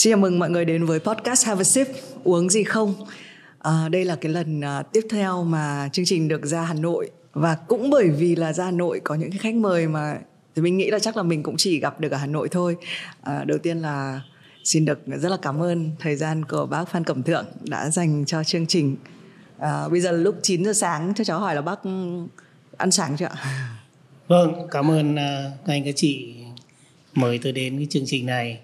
Xin chào mừng mọi người đến với podcast Have a Sip uống gì không. À, đây là cái lần à, tiếp theo mà chương trình được ra Hà Nội và cũng bởi vì là ra Hà Nội có những cái khách mời mà thì mình nghĩ là chắc là mình cũng chỉ gặp được ở Hà Nội thôi. À, đầu tiên là xin được rất là cảm ơn thời gian của bác Phan Cẩm Thượng đã dành cho chương trình. À, bây giờ lúc 9 giờ sáng cho cháu hỏi là bác ừ, ăn sáng chưa ạ? Vâng, cảm ơn uh, các anh các chị mời tôi đến cái chương trình này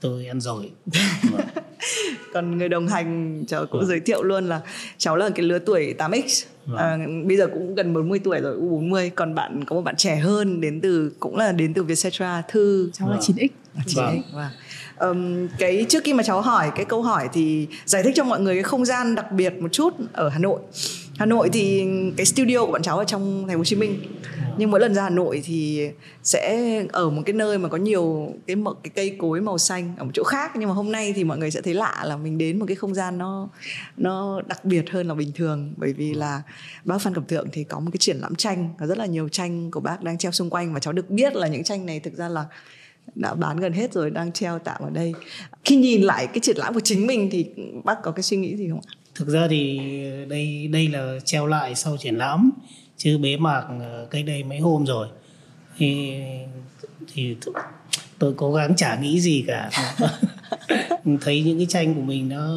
tôi ăn rồi vâng. còn người đồng hành cháu cũng vâng. giới thiệu luôn là cháu là cái lứa tuổi 8x vâng. à, bây giờ cũng gần 40 tuổi rồi u 40 còn bạn có một bạn trẻ hơn đến từ cũng là đến từ Vietcetera thư cháu vâng. là 9x 9x vâng. vâng. Um, cái trước khi mà cháu hỏi cái câu hỏi thì giải thích cho mọi người cái không gian đặc biệt một chút ở Hà Nội Hà Nội thì cái studio của bọn cháu ở trong thành phố Hồ Chí Minh. Nhưng mỗi lần ra Hà Nội thì sẽ ở một cái nơi mà có nhiều cái một cái cây cối màu xanh ở một chỗ khác. Nhưng mà hôm nay thì mọi người sẽ thấy lạ là mình đến một cái không gian nó nó đặc biệt hơn là bình thường. Bởi vì là bác Phan Cẩm Thượng thì có một cái triển lãm tranh có rất là nhiều tranh của bác đang treo xung quanh. Và cháu được biết là những tranh này thực ra là đã bán gần hết rồi, đang treo tạm ở đây. Khi nhìn lại cái triển lãm của chính mình thì bác có cái suy nghĩ gì không ạ? Thực ra thì đây đây là treo lại sau triển lãm chứ bế mạc ờ, cách đây mấy hôm rồi thì thì tôi cố gắng chả nghĩ gì cả thấy những cái tranh của mình nó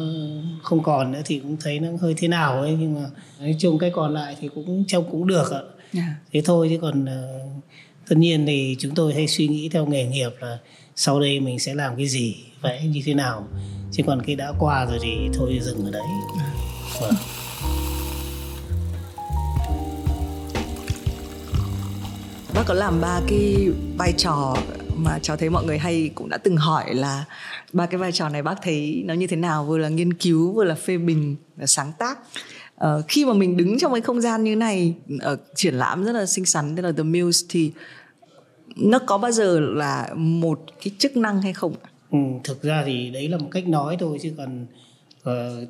không còn nữa thì cũng thấy nó hơi thế nào ấy nhưng mà nói chung cái còn lại thì cũng trông cũng được ạ yeah. Dạ. thế thôi chứ còn uh, tất nhiên thì chúng tôi hay suy nghĩ theo nghề nghiệp là sau đây mình sẽ làm cái gì vẽ như thế nào chứ còn cái đã qua rồi thì thôi dừng ở đấy vâng. bác có làm ba cái vai trò mà cháu thấy mọi người hay cũng đã từng hỏi là ba cái vai trò này bác thấy nó như thế nào vừa là nghiên cứu vừa là phê bình và sáng tác uh, khi mà mình đứng trong cái không gian như này ở triển lãm rất là xinh xắn tên là The Muse thì nó có bao giờ là một cái chức năng hay không? Ừ, thực ra thì đấy là một cách nói thôi chứ còn uh,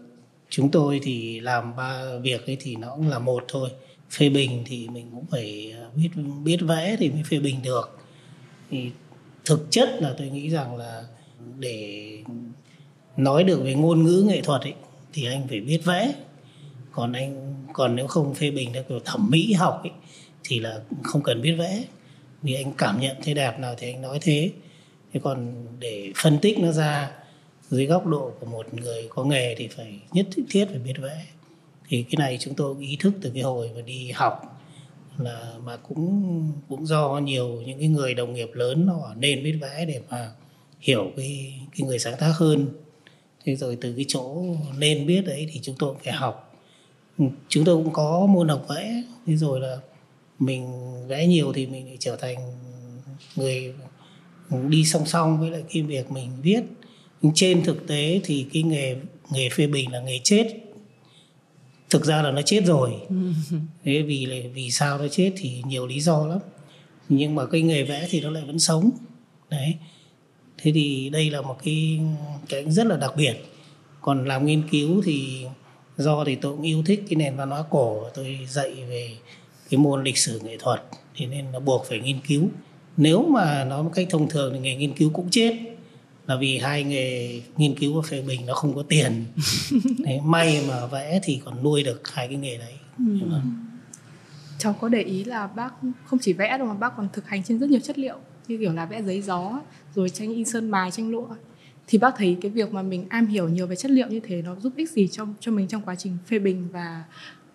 chúng tôi thì làm ba việc ấy thì nó cũng là một thôi. Phê bình thì mình cũng phải ờ, biết biết vẽ thì mới phê bình được. Thì thực chất là tôi nghĩ rằng là để nói được về ngôn ngữ nghệ thuật ấy thì anh phải biết vẽ. Còn anh còn nếu không phê bình theo kiểu thẩm mỹ học ấy thì là không cần biết vẽ. Vì anh cảm nhận thế đẹp nào thì anh nói thế thế còn để phân tích nó ra dưới góc độ của một người có nghề thì phải nhất thiết phải biết vẽ. Thì cái này chúng tôi ý thức từ cái hồi mà đi học là mà cũng cũng do nhiều những cái người đồng nghiệp lớn họ nên biết vẽ để mà hiểu cái cái người sáng tác hơn. Thế rồi từ cái chỗ nên biết đấy thì chúng tôi phải học. Ừ, chúng tôi cũng có môn học vẽ, thế rồi là mình vẽ nhiều thì mình trở thành người đi song song với lại cái việc mình viết. Nhưng trên thực tế thì cái nghề nghề phê bình là nghề chết. Thực ra là nó chết rồi. Thế vì là vì sao nó chết thì nhiều lý do lắm. Nhưng mà cái nghề vẽ thì nó lại vẫn sống. Đấy. Thế thì đây là một cái cái rất là đặc biệt. Còn làm nghiên cứu thì do thì tôi cũng yêu thích cái nền văn hóa cổ. Tôi dạy về cái môn lịch sử nghệ thuật. Thì nên là buộc phải nghiên cứu nếu mà nói một cách thông thường thì nghề nghiên cứu cũng chết. Là vì hai nghề nghiên cứu và phê bình nó không có tiền. Đấy, may mà vẽ thì còn nuôi được hai cái nghề đấy. Ừ. cháu có để ý là bác không chỉ vẽ đâu mà bác còn thực hành trên rất nhiều chất liệu như kiểu là vẽ giấy gió rồi tranh in sơn mài tranh lụa. Thì bác thấy cái việc mà mình am hiểu nhiều về chất liệu như thế nó giúp ích gì cho cho mình trong quá trình phê bình và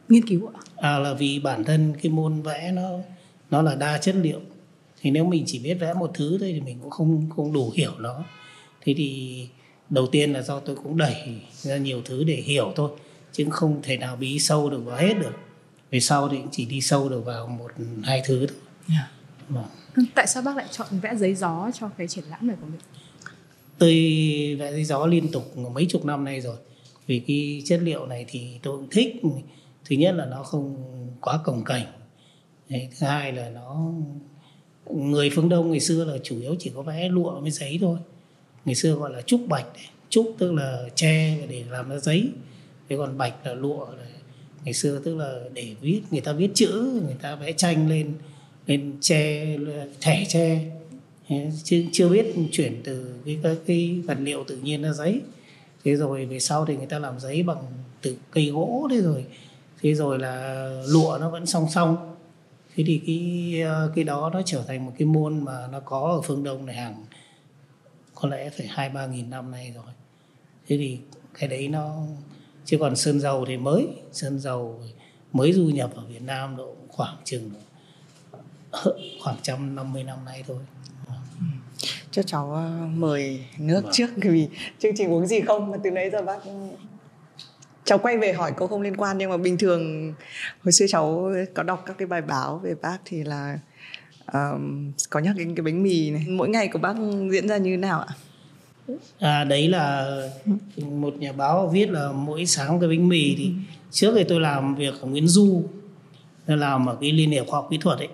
nghiên cứu ạ? À là vì bản thân cái môn vẽ nó nó là đa chất liệu thì nếu mình chỉ biết vẽ một thứ thôi thì mình cũng không không đủ hiểu nó thế thì đầu tiên là do tôi cũng đẩy ra nhiều thứ để hiểu thôi chứ không thể nào bí sâu được vào hết được về sau thì chỉ đi sâu được vào một hai thứ thôi yeah. Dạ. Vâng. tại sao bác lại chọn vẽ giấy gió cho cái triển lãm này của mình tôi vẽ giấy gió liên tục mấy chục năm nay rồi vì cái chất liệu này thì tôi cũng thích thứ nhất là nó không quá cồng cảnh thứ hai là nó người phương đông ngày xưa là chủ yếu chỉ có vẽ lụa với giấy thôi. Ngày xưa gọi là trúc bạch trúc tức là tre để làm ra giấy. Thế còn bạch là lụa ngày xưa tức là để viết người ta viết chữ người ta vẽ tranh lên lên tre thẻ tre. Chưa chưa biết chuyển từ cái cái, cái vật liệu tự nhiên ra giấy. Thế rồi về sau thì người ta làm giấy bằng từ cây gỗ thế rồi. Thế rồi là lụa nó vẫn song song thế thì cái cái đó nó trở thành một cái môn mà nó có ở phương đông này hàng có lẽ phải hai ba nghìn năm nay rồi. Thế thì cái đấy nó chứ còn sơn dầu thì mới sơn dầu mới du nhập ở Việt Nam độ khoảng chừng khoảng trăm năm mươi năm nay thôi. Cho cháu ờ, mời nước vâng. trước vì chương trình uống gì không? Mà từ nãy giờ bác cháu quay về hỏi câu không liên quan nhưng mà bình thường hồi xưa cháu có đọc các cái bài báo về bác thì là um, có nhắc đến cái bánh mì này. Mỗi ngày của bác diễn ra như thế nào ạ? À đấy là một nhà báo viết là mỗi sáng cái bánh mì thì trước thì tôi làm việc ở Nguyễn Du làm ở cái liên hiệp khoa học kỹ thuật ấy.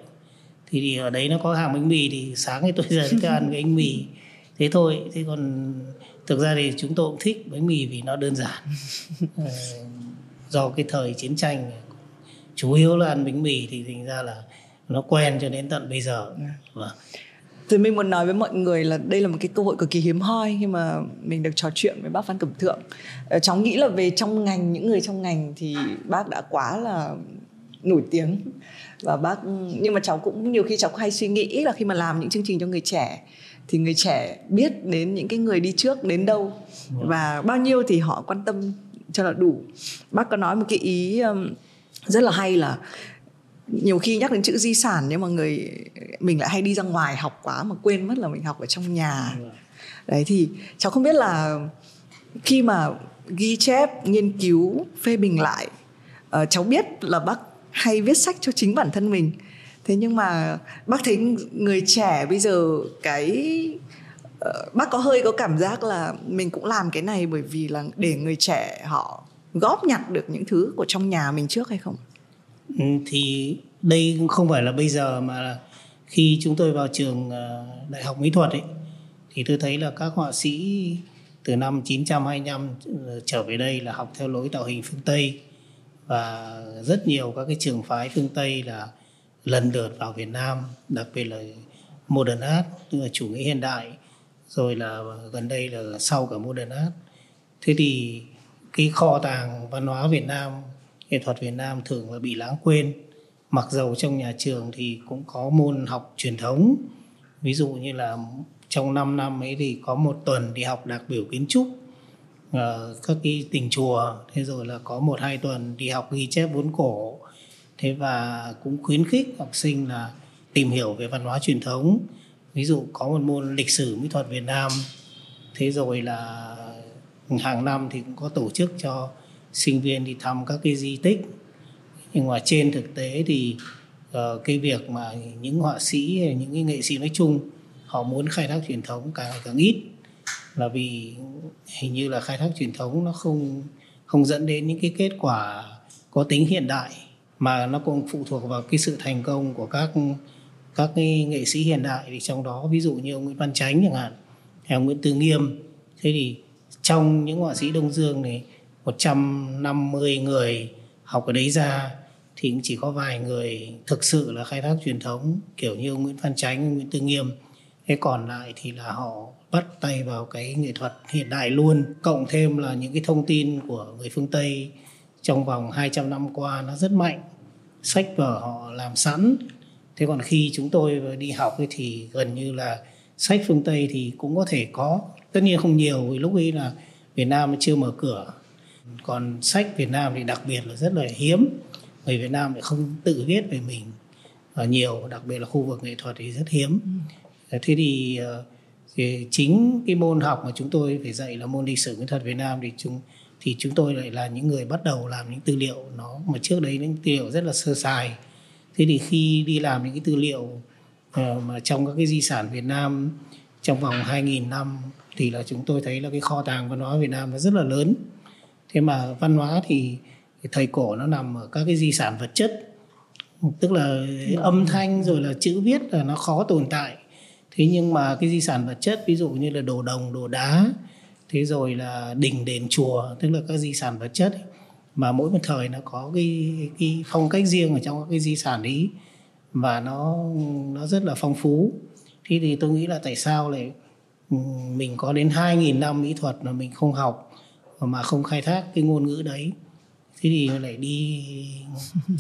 Thì, thì ở đấy nó có hàng bánh mì thì sáng thì tôi dậy tôi ăn cái bánh mì. Thế thôi thế còn thực ra thì chúng tôi cũng thích bánh mì vì nó đơn giản. Ờ, do cái thời chiến tranh chủ yếu là ăn bánh mì thì thành ra là nó quen cho đến tận bây giờ. Vâng. Thì mình muốn nói với mọi người là đây là một cái cơ hội cực kỳ hiếm hoi khi mà mình được trò chuyện với bác Phan Cẩm Thượng. Ờ, cháu nghĩ là về trong ngành những người trong ngành thì bác đã quá là nổi tiếng. Và bác nhưng mà cháu cũng nhiều khi cháu hay suy nghĩ là khi mà làm những chương trình cho người trẻ thì người trẻ biết đến những cái người đi trước đến đâu vâng. và bao nhiêu thì họ quan tâm cho là đủ bác có nói một cái ý um, rất là hay là nhiều khi nhắc đến chữ di sản nhưng mà người mình lại hay đi ra ngoài học quá mà quên mất là mình học ở trong nhà vâng. đấy thì cháu không biết là khi mà ghi chép nghiên cứu phê bình lại uh, cháu biết là bác hay viết sách cho chính bản thân mình thế nhưng mà bác thấy người trẻ bây giờ cái ờ, bác có hơi có cảm giác là mình cũng làm cái này bởi vì là để người trẻ họ góp nhặt được những thứ của trong nhà mình trước hay không? Ừ, thì đây không phải là bây giờ mà khi chúng tôi vào trường ờ, đại học mỹ thuật ấy, thì tôi thấy là các họa sĩ từ năm 925 ờ, trở về đây là học theo lối tạo hình phương Tây. Và rất nhiều các cái trường phái phương Tây là lần lượt vào Việt Nam đặc biệt là modern art tức là chủ nghĩa hiện đại rồi là gần đây là sau cả modern art. Thế thì cái kho tàng văn hóa Việt Nam nghệ thuật Việt Nam thường là bị lãng quên. Mặc dầu trong nhà trường thì cũng có môn học truyền thống. Ví dụ như là trong 5 năm ấy thì có một tuần đi học đặc biểu kiến trúc uh, các cái đình chùa. Thế rồi là có một hai tuần đi học ghi chép vốn cổ thế và cũng khuyến khích học sinh là tìm hiểu về văn hóa truyền thống. Ví dụ có một môn lịch sử mỹ thuật Việt Nam. Thế rồi là hàng năm thì cũng có tổ chức cho sinh viên đi thăm các cái di tích. Nhưng mà trên thực tế thì uh, cái việc mà những họa sĩ hay những cái nghệ sĩ nói chung họ muốn khai thác truyền thống càng ngày càng ít là vì hình như là khai thác truyền thống nó không không dẫn đến những cái kết quả có tính hiện đại mà nó cũng phụ thuộc vào cái sự thành công của các các cái nghệ sĩ hiện đại thì trong đó ví dụ như ông Nguyễn Văn Chánh chẳng hạn hay ông Nguyễn Tư Nghiêm thế thì trong những họa sĩ Đông Dương này 150 người học ở đấy ra thì cũng chỉ có vài người thực sự là khai thác truyền thống kiểu như ông Nguyễn Văn Chánh, Nguyễn Tư Nghiêm. Thế còn lại thì là họ bắt tay vào cái nghệ thuật hiện đại luôn. Cộng thêm là những cái thông tin của người phương Tây trong vòng 200 năm qua nó rất mạnh. Sách vở họ làm sẵn. Thế còn khi chúng tôi đi học thì gần như là sách phương Tây thì cũng có thể có. Tất nhiên không nhiều vì lúc ấy là Việt Nam chưa mở cửa. Còn sách Việt Nam thì đặc biệt là rất là hiếm người Việt Nam lại không tự viết về mình và nhiều đặc biệt là khu vực nghệ thuật thì rất hiếm ừ. thế thì, ờ, thì chính cái môn học mà chúng tôi phải dạy là môn lịch sử nghệ thuật Việt Nam thì chúng thì chúng tôi lại là những người bắt đầu làm những tư liệu nó mà trước đấy những tư liệu rất là sơ sài. Thế thì khi đi làm những cái tư liệu uh, mà trong các cái di sản Việt Nam trong vòng 2.000 năm thì là chúng tôi thấy là cái kho tàng văn hóa Việt Nam nó rất là lớn. Thế mà văn hóa thì thì thời cổ nó nằm ở các cái di sản vật chất tức là âm thanh rồi là chữ viết là nó khó tồn tại. Thế nhưng mà cái di sản vật chất ví dụ như là đồ đồng đồ đá thế rồi là đình đền chùa tức là các di sản vật chất ấy, mà mỗi một thời nó có cái cái phong cách riêng ở trong các cái di sản ấy và nó nó rất là phong phú. Thế thì tôi nghĩ là tại sao lại ừ, mình có đến 2.000 năm mỹ thuật mà mình không học mà không khai thác cái ngôn ngữ đấy. Thế thì lại đi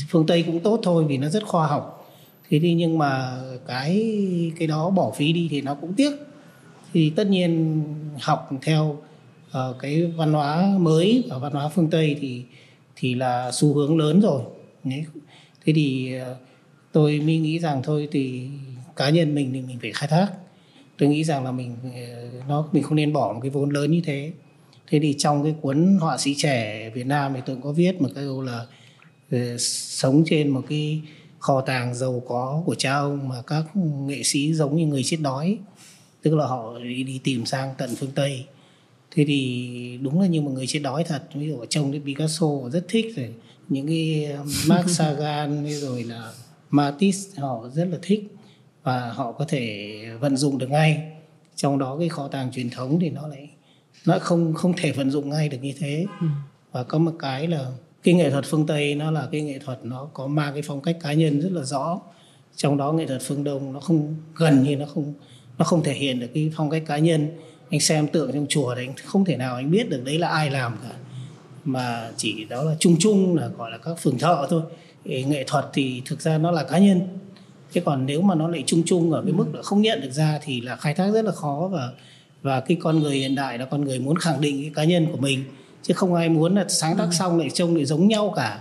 phương tây cũng tốt thôi vì nó rất khoa học. Thế thì nhưng mà cái cái đó bỏ phí đi thì nó cũng tiếc thì tất nhiên học theo uh, cái văn hóa mới và văn hóa phương tây thì thì là xu hướng lớn rồi. Thế thì uh, tôi mới nghĩ rằng thôi thì cá nhân mình thì mình phải khai thác. Tôi nghĩ rằng là mình ờ, nó mình không nên bỏ một cái vốn lớn như thế. Thế thì trong cái cuốn họa sĩ trẻ Việt Nam thì tôi cũng có viết một cái câu là sống trên một cái kho tàng giàu có của cha ông mà các nghệ sĩ giống như người chết đói tức là họ đi, đi tìm sang tận phương tây. Thế thì đúng là như một người chết đói thật ví dụ trong cái Picasso rất thích rồi những cái um, Mark Sagan rồi là Matisse họ rất là thích và họ có thể vận dụng được ngay. Trong đó cái kho tàng truyền thống thì nó lại nó không không thể vận dụng ngay được như thế. Ừ. và có một cái là cái nghệ thuật phương tây nó là cái nghệ thuật nó có mang cái phong cách cá nhân rất là rõ. Trong đó nghệ thuật phương đông nó không gần như nó không nó không thể hiện được cái phong cách cá nhân. Anh xem tượng trong chùa thì anh không thể nào anh biết được đấy là ai làm cả. Mà chỉ đó là chung chung là gọi là các phường thợ thôi. Nghệ thuật thì thực ra nó là cá nhân. Chứ còn nếu mà nó lại chung chung ở cái mức là không nhận được ra thì là khai thác rất là khó và và cái con người hiện đại là con người muốn khẳng định cái cá nhân của mình. Chứ không ai muốn là sáng tác ừ. xong lại trông lại giống nhau cả.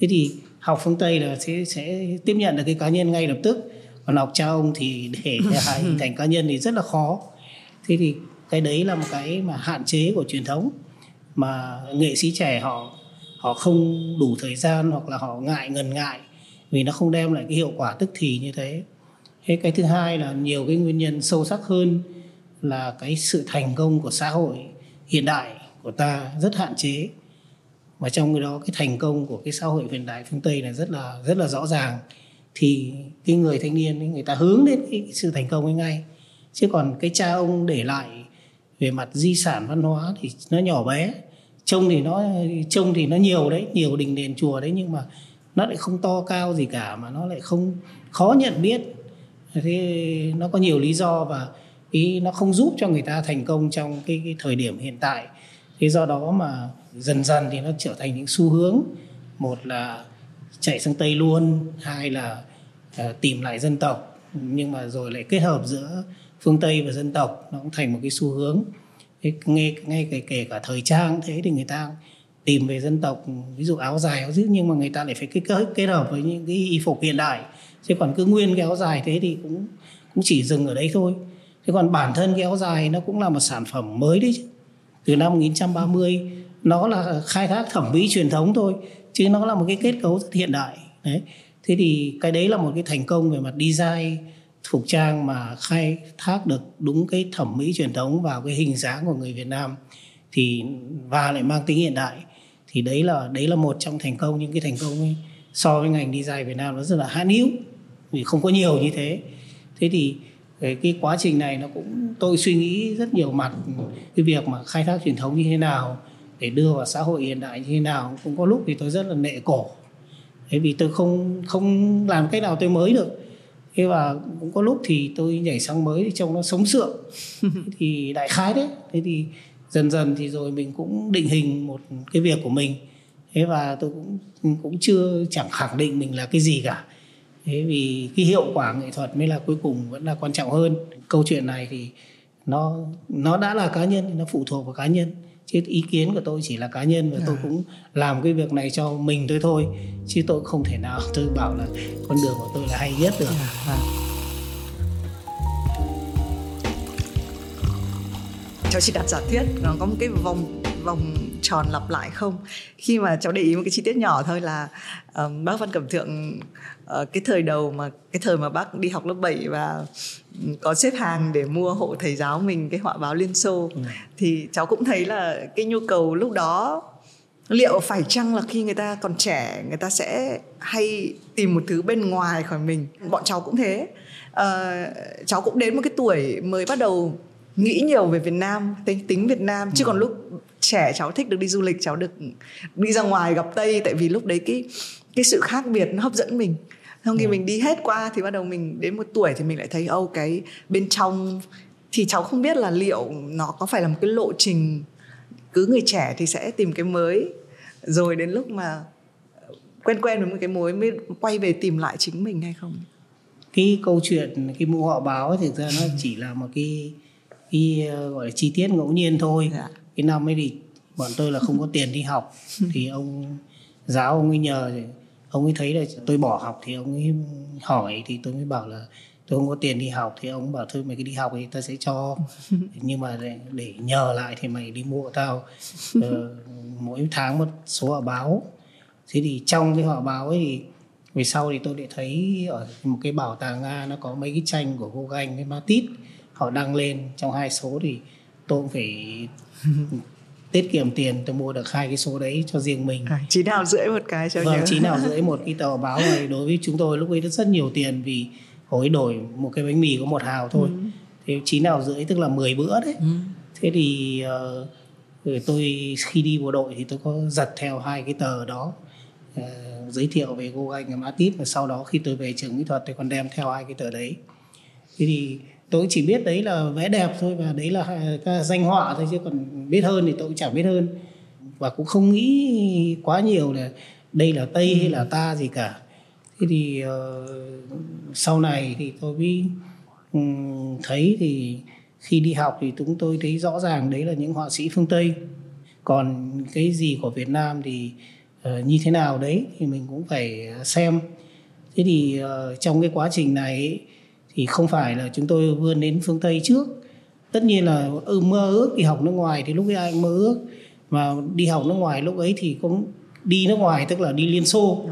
Thế thì học phương tây là sẽ sẽ tiếp nhận được cái cá nhân ngay lập tức còn học cha ông thì để hình thành cá nhân thì rất là khó. Thế thì cái đấy là một cái mà hạn chế của truyền thống mà nghệ sĩ trẻ họ họ không đủ thời gian hoặc là họ ngại ngần ngại vì nó không đem lại cái hiệu quả tức thì như thế. Thế cái thứ hai là nhiều cái nguyên nhân sâu sắc hơn là cái sự thành công của xã hội hiện đại của ta rất hạn chế. Và trong cái đó cái thành công của cái xã hội hiện đại phương tây là rất là rất là rõ ràng thì cái người thanh niên người ta hướng đến cái sự thành công ấy ngay. Chứ còn cái cha ông để lại về mặt di sản văn hóa thì nó nhỏ bé. Trông thì nó trông thì nó nhiều đấy nhiều đình đền chùa đấy nhưng mà nó lại không to cao gì cả mà nó lại không khó nhận biết. Thế nó có nhiều lý do và ý nó không giúp cho người ta thành công trong cái, cái thời điểm hiện tại. Thế do đó mà dần dần thì nó trở thành những xu hướng. Một là chạy sang tây luôn hai là uh, tìm lại dân tộc. Nhưng mà rồi lại kết hợp giữa phương tây và dân tộc nó cũng thành một cái xu hướng. Nghe ngay kể, kể cả thời trang thế thì người ta tìm về dân tộc ví dụ áo dài áo giữ nhưng mà người ta lại phải kết kết hợp với những cái y phục hiện đại. Chứ còn cứ nguyên cái áo dài thế thì cũng cũng chỉ dừng ở đấy thôi. Thế còn bản thân cái áo dài nó cũng là một sản phẩm mới đấy chứ. Từ năm 1930 nó là khai thác thẩm mỹ truyền thống thôi chứ nó là một cái kết cấu rất hiện đại. Đấy. Thế thì cái đấy là một cái thành công về mặt design phục trang mà khai thác được đúng cái thẩm mỹ truyền thống vào cái hình dáng của người Việt Nam. Thì và lại mang tính hiện đại. Thì đấy là đấy là một trong thành công những cái thành công ấy, so với ngành design Việt Nam nó rất là hạn hữu vì không có nhiều như thế. Thế thì cái, cái quá trình này nó cũng tôi suy nghĩ rất nhiều mặt cái việc mà khai thác truyền thống như thế nào để đưa vào xã hội hiện đại như thế nào cũng có lúc thì tôi rất là nệ cổ. Thế vì tôi không không làm cách nào tôi mới được. Thế và cũng có lúc thì tôi nhảy sang mới thì trông nó sống sượng. Thì đại khái đấy. Thế thì dần dần thì rồi mình cũng định hình một cái việc của mình. Thế và tôi cũng cũng chưa chẳng khẳng định mình là cái gì cả. Thế vì cái hiệu quả nghệ thuật mới là cuối cùng vẫn là quan trọng hơn. Câu chuyện này thì nó nó đã là cá nhân nó phụ thuộc vào cá nhân chứ ý kiến của tôi chỉ là cá nhân và à. tôi cũng làm cái việc này cho mình tôi thôi chứ tôi không thể nào tôi bảo là con đường của tôi là hay nhất được à. À. cháu chỉ đặt giả thiết nó có một cái vòng vòng tròn lặp lại không khi mà cháu để ý một cái chi tiết nhỏ thôi là um, bác Văn Cẩm Thượng uh, cái thời đầu mà cái thời mà bác đi học lớp 7 và có xếp hàng để mua hộ thầy giáo mình cái họa báo Liên Xô ừ. thì cháu cũng thấy là cái nhu cầu lúc đó liệu phải chăng là khi người ta còn trẻ người ta sẽ hay tìm một thứ bên ngoài khỏi mình bọn cháu cũng thế uh, cháu cũng đến một cái tuổi mới bắt đầu nghĩ nhiều về Việt Nam tính tính Việt Nam chứ còn ừ. lúc trẻ cháu thích được đi du lịch cháu được đi ra ngoài gặp Tây tại vì lúc đấy cái cái sự khác biệt nó hấp dẫn mình xong khi ừ. mình đi hết qua thì bắt đầu mình đến một tuổi thì mình lại thấy ô cái bên trong thì cháu không biết là liệu nó có phải là một cái lộ trình cứ người trẻ thì sẽ tìm cái mới. Rồi đến lúc mà quen quen với một cái mối mới quay về tìm lại chính mình hay không? Cái câu chuyện cái mũ họ báo thực ra nó chỉ là một cái cái ờ, gọi là chi tiết ngẫu nhiên thôi. Dạ. cái năm ấy thì bọn tôi là không có tiền đi học. Thì ông giáo ông ấy nhờ ông ấy thấy là tôi bỏ học thì ông ấy hỏi thì tôi mới bảo là tôi không có tiền đi học thì ông bảo thôi mày cứ đi học thì ta sẽ cho. Nhưng mà để, để nhờ lại thì mày đi mua tao. Uh, mỗi tháng một số họ báo. Thế thì trong cái họ báo ấy thì về sau thì tôi lại thấy ở một cái bảo tàng nga nó có mấy cái tranh của ganh với Matisse. Họ đăng lên trong hai số thì tôi cũng phải tiết kiệm tiền tôi mua được hai cái số đấy cho riêng mình à, chín nào rưỡi một cái cho vâng nhớ. chín nào rưỡi một cái tờ báo này đối với chúng tôi lúc ấy rất nhiều tiền vì hồi đổi một cái bánh mì có một hào thôi ừ. thế chín nào rưỡi tức là 10 bữa đấy ừ. thế thì uh, tôi khi đi bộ đội thì tôi có giật theo hai cái tờ đó uh, giới thiệu về cô anh em Atit và sau đó khi tôi về trường mỹ thuật thì còn đem theo hai cái tờ đấy thế thì tôi chỉ biết đấy là vẽ đẹp thôi và đấy là à, danh họa thôi chứ còn biết hơn thì tôi cũng chẳng biết hơn. Và cũng không nghĩ quá nhiều là đây là tây hay là ta gì cả. Thế thì uh, sau này thì tôi mới um, thấy thì khi đi học thì chúng tôi thấy rõ ràng đấy là những họa sĩ phương tây. Còn cái gì của việt nam thì uh, như thế nào đấy thì mình cũng phải à, xem. Thế thì uh, trong cái quá trình này thì không phải là chúng tôi vươn đến phương tây trước. Tất nhiên là ừ, mơ ước đi học nước ngoài thì lúc ấy ai mơ ước. Mà đi học nước ngoài lúc ấy thì cũng đi nước ngoài tức là đi liên xô.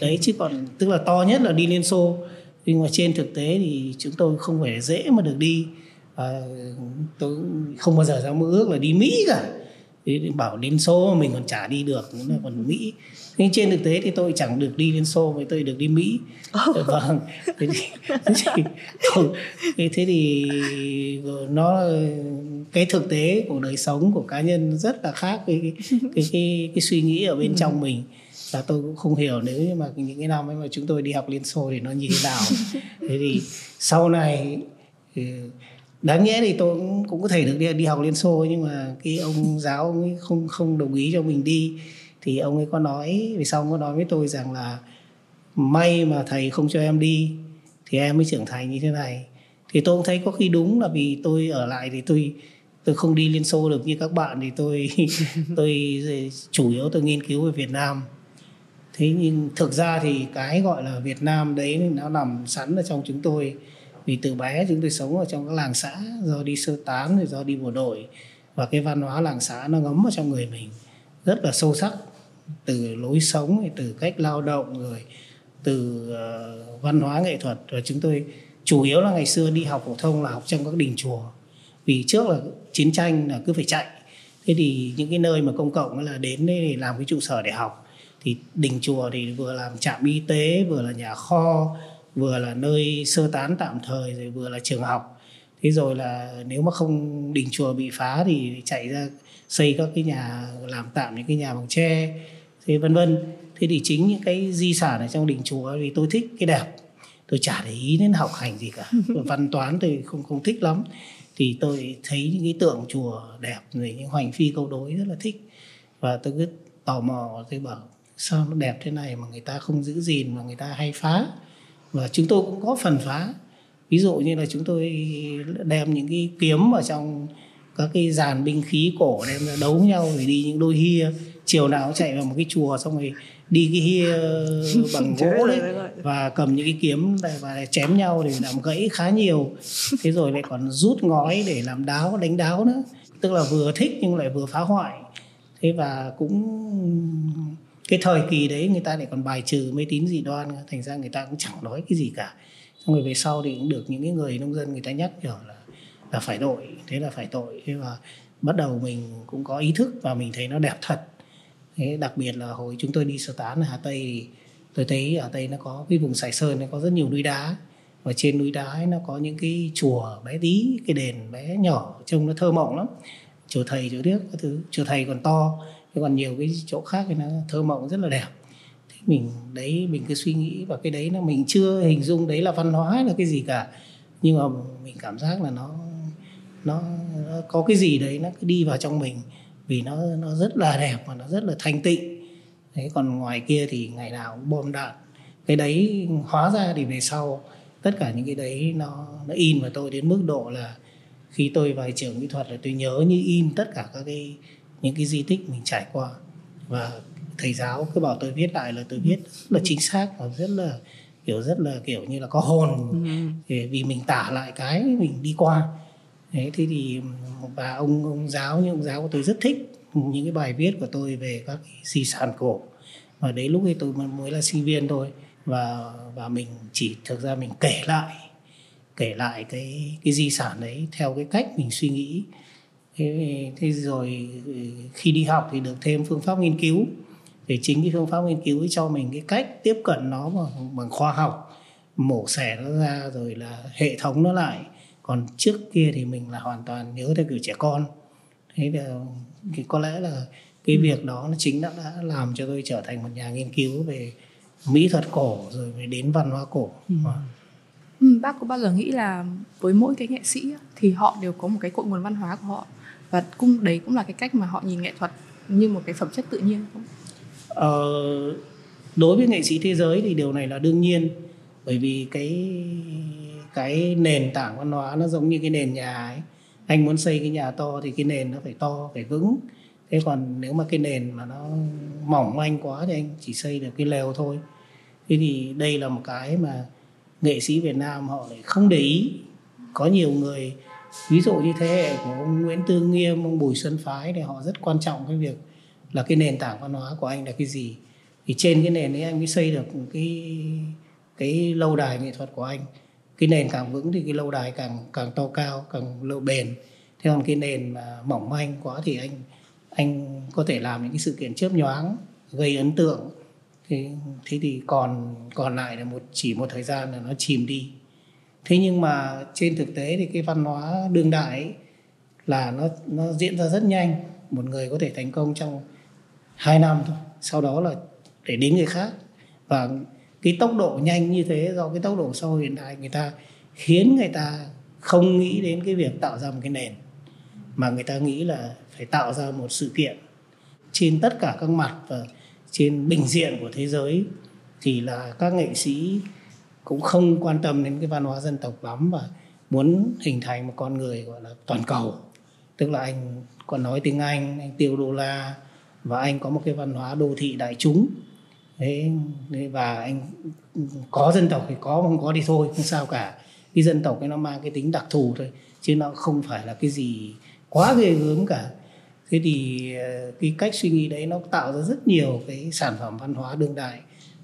Đấy chứ còn tức là to nhất là đi liên xô. Nhưng mà trên thực tế thì chúng tôi không phải dễ mà được đi. À, tôi không bao giờ dám mơ ước là đi mỹ cả. Thì bảo liên xô mà mình còn chả đi được còn mỹ nhưng trên thực tế thì tôi chẳng được đi liên xô mà tôi được đi mỹ. Oh. vâng. Thế thì, thế thế thì nó cái thực tế của đời sống của cá nhân rất là khác với cái cái cái, cái suy nghĩ ở bên trong ừ. mình. Và tôi cũng không hiểu nếu như mà những cái năm ấy mà chúng tôi đi học liên xô thì nó như thế nào. Thế thì sau này thì đáng nhẽ thì tôi cũng, cũng có thể được đi, đi học liên xô nhưng mà cái ông giáo ông ấy không không đồng ý cho mình đi thì ông ấy có nói vì sau ông có nói với tôi rằng là may mà thầy không cho em đi thì em mới trưởng thành như thế này. Thì tôi cũng thấy có khi đúng là vì tôi ở lại thì tôi tôi không đi liên xô được như các bạn thì tôi tôi chủ yếu tôi nghiên cứu về việt nam. Thế nhưng thực ra thì cái gọi là việt nam đấy nó nằm sẵn ở trong chúng tôi. Vì từ bé chúng tôi sống ở trong các làng xã do đi sơ tán rồi do đi bộ đội. Và cái văn hóa làng xã nó ngấm vào trong người mình rất là sâu sắc từ lối sống từ cách lao động rồi từ uh, văn hóa nghệ thuật. Và chúng tôi chủ yếu là ngày xưa đi học phổ thông là học trong các đình chùa. Vì trước là chiến tranh là cứ phải chạy. Thế thì những cái nơi mà công cộng là đến để làm cái trụ sở để học. Thì đình chùa thì vừa làm trạm y tế vừa là nhà kho vừa là nơi sơ tán tạm thời rồi vừa là trường học. Thế rồi là nếu mà không đình chùa bị phá thì chạy ra xây các cái nhà làm tạm những cái nhà bằng tre thế vân vân. Thế thì chính những cái di sản ở trong đình chùa vì tôi thích cái đẹp tôi chả để ý đến học hành gì cả. Văn toán tôi không không thích lắm. Thì tôi thấy những cái tượng chùa đẹp rồi những hoành phi câu đối rất là thích. Và tôi cứ tò mò tôi bảo sao nó đẹp thế này mà người ta không giữ gìn mà người ta hay phá? Và chúng tôi cũng có phần phá. Ví dụ như là chúng tôi đem những cái kiếm ở trong các cái dàn binh khí cổ đem ra đấu nhau rồi đi những đôi hia chiều nào chạy vào một cái chùa xong rồi đi cái hia bằng gỗ đấy và cầm những cái kiếm và chém nhau để làm gãy khá nhiều. Thế rồi lại còn rút ngói để làm đáo đánh đáo nữa. Tức là vừa thích nhưng lại vừa phá hoại. Thế và cũng cái thời kỳ đấy người ta lại còn bài trừ mê tín dị đoan thành ra người ta cũng chẳng nói cái gì cả. Xong rồi về sau thì cũng được những cái người nông dân người ta nhắc nhở là là phải tội thế là phải tội. Thế và bắt đầu mình cũng có ý thức và mình thấy nó đẹp thật thế đặc biệt là hồi chúng tôi đi sơ tán ở hà tây thì tôi thấy ở tây nó có cái vùng sài sơn nó có rất nhiều núi đá. Và trên núi đá ấy nó có những cái chùa bé tí cái đền bé nhỏ trông nó thơ mộng lắm. Chùa thầy chùa đức, các thứ. Chùa thầy còn to thế còn nhiều cái chỗ khác thì nó thơ mộng rất là đẹp. Thế mình đấy mình cứ suy nghĩ và cái đấy là mình chưa hình dung đấy là văn hóa là cái gì cả. Nhưng mà mình cảm giác là nó nó, nó có cái gì đấy nó cứ đi vào trong mình vì nó nó rất là đẹp và nó rất là thanh tịnh. Thế còn ngoài kia thì ngày nào cũng bom đạn. Cái đấy hóa ra thì về sau tất cả những cái đấy nó nó in vào tôi đến mức độ là khi tôi vào trường mỹ thuật là tôi nhớ như in tất cả các cái những cái di tích mình trải qua. Và thầy giáo cứ bảo tôi viết lại là tôi viết rất là chính xác và rất là kiểu rất là kiểu như là có hồn. Ừ. vì mình tả lại cái mình đi qua thế thì và ông ông giáo như ông giáo của tôi rất thích những cái bài viết của tôi về các di sản cổ. Và đấy lúc ấy tôi mới là sinh viên thôi. Và và mình chỉ thực ra mình kể lại kể lại cái cái di sản đấy theo cái cách mình suy nghĩ. Thế, thế rồi ừ, khi đi học thì được thêm phương pháp nghiên cứu. Thì chính cái phương pháp nghiên cứu ấy cho mình cái cách tiếp cận nó bằng, bằng khoa học. Mổ xẻ nó ra rồi là hệ thống nó lại còn trước kia thì mình là hoàn toàn nhớ theo kiểu trẻ con. Thế là thì có lẽ là cái việc đó nó chính đã, đã làm cho tôi trở thành một nhà nghiên cứu về mỹ thuật cổ rồi mới đến văn hóa cổ. Ừ. Ừ, bác có bao giờ nghĩ là với mỗi cái nghệ sĩ thì họ đều có một cái cội nguồn văn hóa của họ? Và cũng đấy cũng là cái cách mà họ nhìn nghệ thuật như một cái phẩm chất tự nhiên không? Ờ, đối với nghệ sĩ thế giới thì điều này là đương nhiên. Bởi vì cái cái nền tảng văn hóa nó giống như cái nền nhà ấy. Anh muốn xây cái nhà to thì cái nền nó phải to, phải vững. Thế còn nếu mà cái nền mà nó mỏng manh quá thì anh chỉ xây được cái lều thôi. Thế thì đây là một cái mà nghệ sĩ Việt Nam họ lại không để ý. Có nhiều người, ví dụ như thế hệ của ông Nguyễn Tư Nghiêm, ông Bùi Xuân Phái thì họ rất quan trọng cái việc là cái nền tảng văn hóa của anh là cái gì. Thì trên cái nền ấy anh mới xây được cái cái lâu đài nghệ thuật của anh cái nền càng vững thì cái lâu đài càng càng to cao càng lâu bền. Thế còn cái nền mà mỏng manh quá thì anh anh có thể làm những cái sự kiện chớp nhoáng gây ấn tượng. Thế thế thì còn còn lại là một chỉ một thời gian là nó chìm đi. Thế nhưng mà trên thực tế thì cái văn hóa đương đại ấy, là nó nó diễn ra rất nhanh. Một người có thể thành công trong hai năm thôi. Sau đó là để đến người khác. Và cái tốc độ nhanh như thế do cái tốc độ xã hội hiện đại người ta khiến người ta không nghĩ đến cái việc tạo ra một cái nền, mà người ta nghĩ là phải tạo ra một sự kiện trên tất cả các mặt và trên bình diện của thế giới thì là các nghệ sĩ cũng không quan tâm đến cái văn hóa dân tộc lắm và muốn hình thành một con người gọi là toàn cầu. Tức là anh còn nói tiếng anh anh tiêu đô la và anh có một cái văn hóa đô thị đại chúng thế và anh có dân tộc thì có, không có đi thôi, không sao cả. Cái dân tộc ấy nó mang cái tính đặc thù thôi, chứ nó không phải là cái gì quá ghê gớm cả. Thế thì ờ, cái cách suy nghĩ đấy nó tạo ra rất nhiều cái sản phẩm văn hóa đương đại,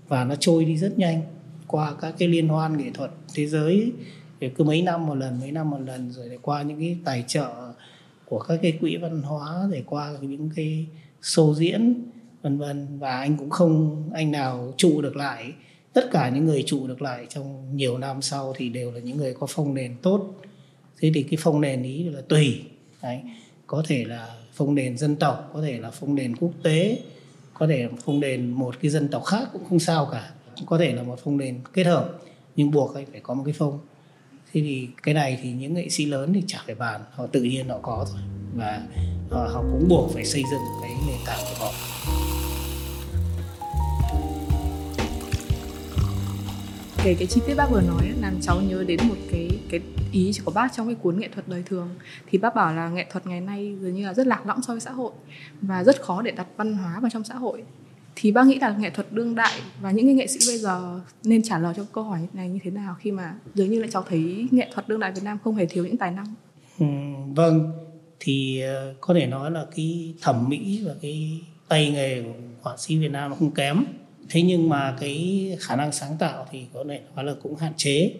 và nó trôi đi rất nhanh qua các cái liên hoan nghệ thuật thế giới. Cứ mấy năm một lần, mấy năm một lần, rồi để qua những cái tài trợ của các cái quỹ văn hóa để qua những cái show diễn vân vân. Và anh cũng không, anh nào trụ được lại, tất cả những người trụ được lại trong nhiều năm sau thì đều là những người có phong nền tốt. Thế thì cái phong nền ý là tùy, Đấy. có thể là phong nền dân tộc, có thể là phong nền quốc tế, có thể phong nền một cái dân tộc khác cũng không sao cả. Có thể là một phong nền kết hợp, nhưng buộc anh phải có một cái phong thế thì cái này thì những nghệ sĩ lớn thì chả phải bàn họ tự nhiên họ có thôi. Và họ, họ cũng buộc phải xây dựng cái nền tảng của họ. Kể cái chi tiết bác vừa nói làm cháu nhớ đến một cái cái ý của bác trong cái cuốn nghệ thuật đời thường. Thì bác bảo là nghệ thuật ngày nay dường như là rất lạc lõng so với xã hội và rất khó để đặt văn hóa vào trong xã hội thì bác nghĩ là nghệ thuật đương đại và những cái nghệ sĩ bây giờ nên trả lời cho câu hỏi này như thế nào khi mà dường như lại cháu thấy nghệ thuật đương đại Việt Nam không hề thiếu những tài năng? Ừ, vâng. Thì ờ, có thể nói là cái thẩm mỹ và cái tay nghề của họa sĩ Việt Nam nó không kém. Thế nhưng mà cái khả năng sáng tạo thì có thể nói là cũng hạn chế.